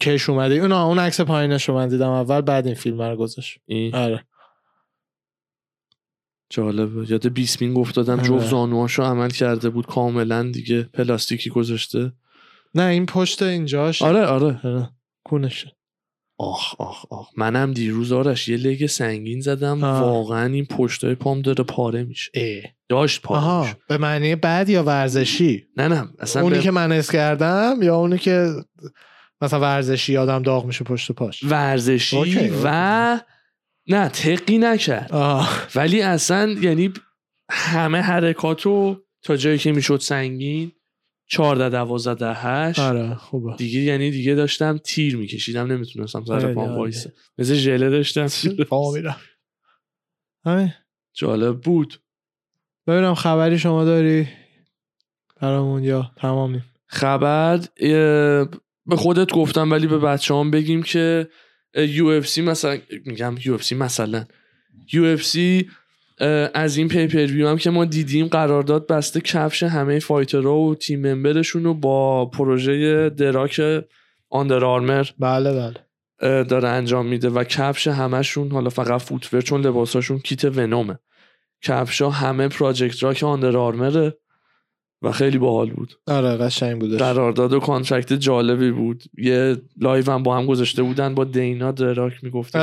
کش اومده. اون اون عکس پایینش رو من دیدم اول بعد این فیلم رو گذاشت.
این؟
آره.
جالبه یاد بیسمینگ افتادم
آره.
جفت زانوهاشو عمل کرده بود کاملا دیگه پلاستیکی گذاشته.
نه این پشت اینجاش.
آره آره.
آره. کونشه
آخ آخ آخ. منم دیروز آرش یه لگ سنگین زدم.
آه.
واقعا این پشتای پام داره پاره میشه.
اه.
داشت پاره
آها
میشه.
به معنی بد یا ورزشی؟
نه نه. اصلا
اونی
به
که من اس کردم یا اونی که مثلا ورزشی آدم داغ میشه پشت پاش؟
ورزشی
اوکی.
و نه تقی نکرد.
آه.
ولی اصلا یعنی همه حرکاتو تا جایی که می‌شد سنگین 14 12 ده 8
آره خوبه.
دیگه یعنی دیگه داشتم تیر میکشیدم نمی‌تونستم سر پام. وایسه مثل ژله داشتم
پا میرم همین.
جالب بود.
ببینم خبری شما داری برامون یا تمامی
خبر به خودت گفتم ولی به بچه هم بگیم که سی مثلا میگم سی مثلا. سی از این پیپر هم که ما دیدیم قرارداد بسته کفش همه فایترها و تیم ممبرشون رو با پروژه دراک آندر آرمر
بله بله.
داره انجام میده و کفش همشون حالا فقط فوتور چون لباساشون کیت ونومه کفشا همه Project Rock Under Armour ه و خیلی باحال بود.
آره قشنگ بودش
قرارداد و contract جالبی بود. یه live هم با هم گذاشته بودن با دینا
The Rock میگفتش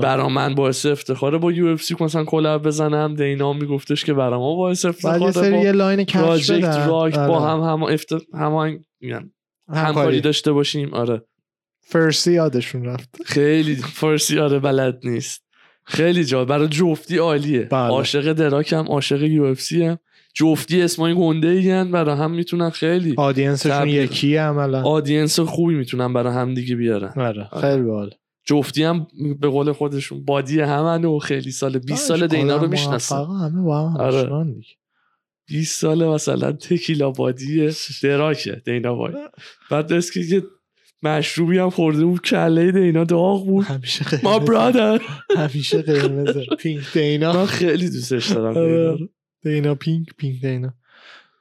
برا من باعث افتخاره با UFC مثلا collab بزنم دینا هم میگفتش که برا ما باعث افتخاره
سری یه
با
line
Project
بدن.
راک با
آره.
هم هم افت... هم میگن همکاری. داشته باشیم. آره.
فرسی یادشون رفت.
خیلی فارسی آره بلد نیست. خیلی جا برای جفتی عالیه.
بله.
عاشق The Rock هم عاشق UFC هم. جفتی اسمای گنده ای برای هم می‌تونن خیلی
audience
شون.
یکی عملا.
audience خوبی می‌تونن برای هم دیگه بیارن.
آره. خیلی باحال.
جفتی هم به قول خودشون buddy همن و خیلی سال 20 سال دینا رو می‌شناسن.
همه با هم
آره.
آشنان دیگه.
20 سال مثلا tequila buddy The Rock ه دینا وای. بعد دست که مشروبی هم خورده بود کله دینا داغ بود.
همیشه
ما
قرمز
برادر
همیشه قرمز pink دینا.
من خیلی دوستش دارم دینا
pink
pink
دینا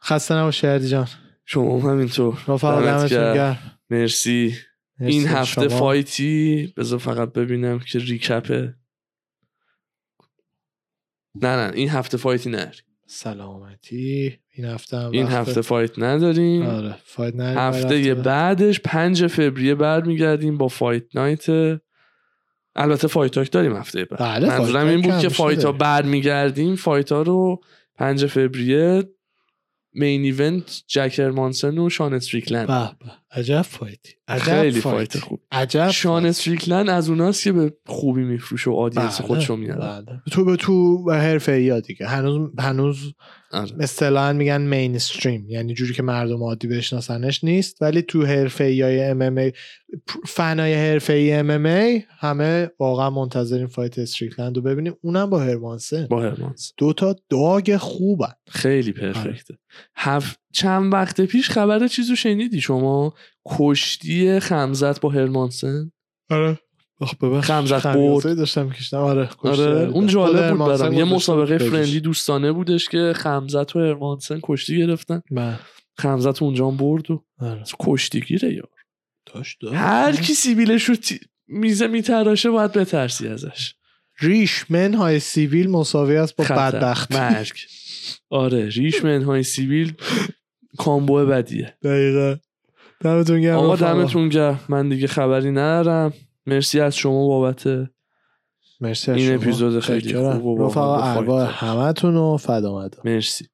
خسته نباش شهردی جان.
شما هم همینطور.
رفقا
مرسی. این هفته
شما.
fight ی بذار فقط ببینم که recap ه نه نه این هفته fight ی نداریم
سلامتی. این هفته هم
این هفته fight نداریم.
آره fight نداریم.
هفته
بعد
بعدش پنج فوریه برمیگردیم با fight night. البته fight talk داریم هفته بعد.
بله،
منظورم این بود
که
fight ها. برمیگردیم fight ها رو پنج فوریه main event جک هرمانسن و شان استریکلند
عجب fight ی عجب
خیلی
fight
ی. fight خوب.
عجب
شان. استریکلند از اوناست که به خوبی میفروشه و audience
بله،
خودشو میاره.
بله. تو به تو حرفه ای دیگه. هنوز هنوز
آره.
اصطلاحا میگن mainstream یعنی جوری که مردم عادی بشناسنش نیست ولی تو حرفه ای های MMA fan ای حرفه ای MMA همه واقعا منتظرین fight استریکلند رو ببینیم. اونم با هرمانسن.
با هرمانس.
دو تا dog خوبن.
خیلی perfect ه. هف... چند وقت پیش خبر چیزو شنیدی شما؟ کشتی خمزت با هرمانسن؟
آره.
خمزت برد.
داشتم میکشتم آره
آره اون جالب بود برام. یه مسابقه. friendly دوستانه بودش که خمزت و هرمانسن کشتی گرفتن.
بله.
خمزت اونجا هم برد و
آره.
کشتی گیره یا
داشت
هر کی سیبیلش رو تی- میزه میتراشه باید بترسی ازش.
ریش منهای سیویل مساوی است با
خطر.
بدبخت
مرگ. آره ریش منهای سیبیل کامبو بدیه
دقیقا دمتون گرم
آقا. دمتون گرم من دیگه خبری ندارم مرسی از شما بابت
مرسی از
این
شما.
اپیزود خیلی. خوب و
رفقا ارواح. همتون رو فدا
مرسی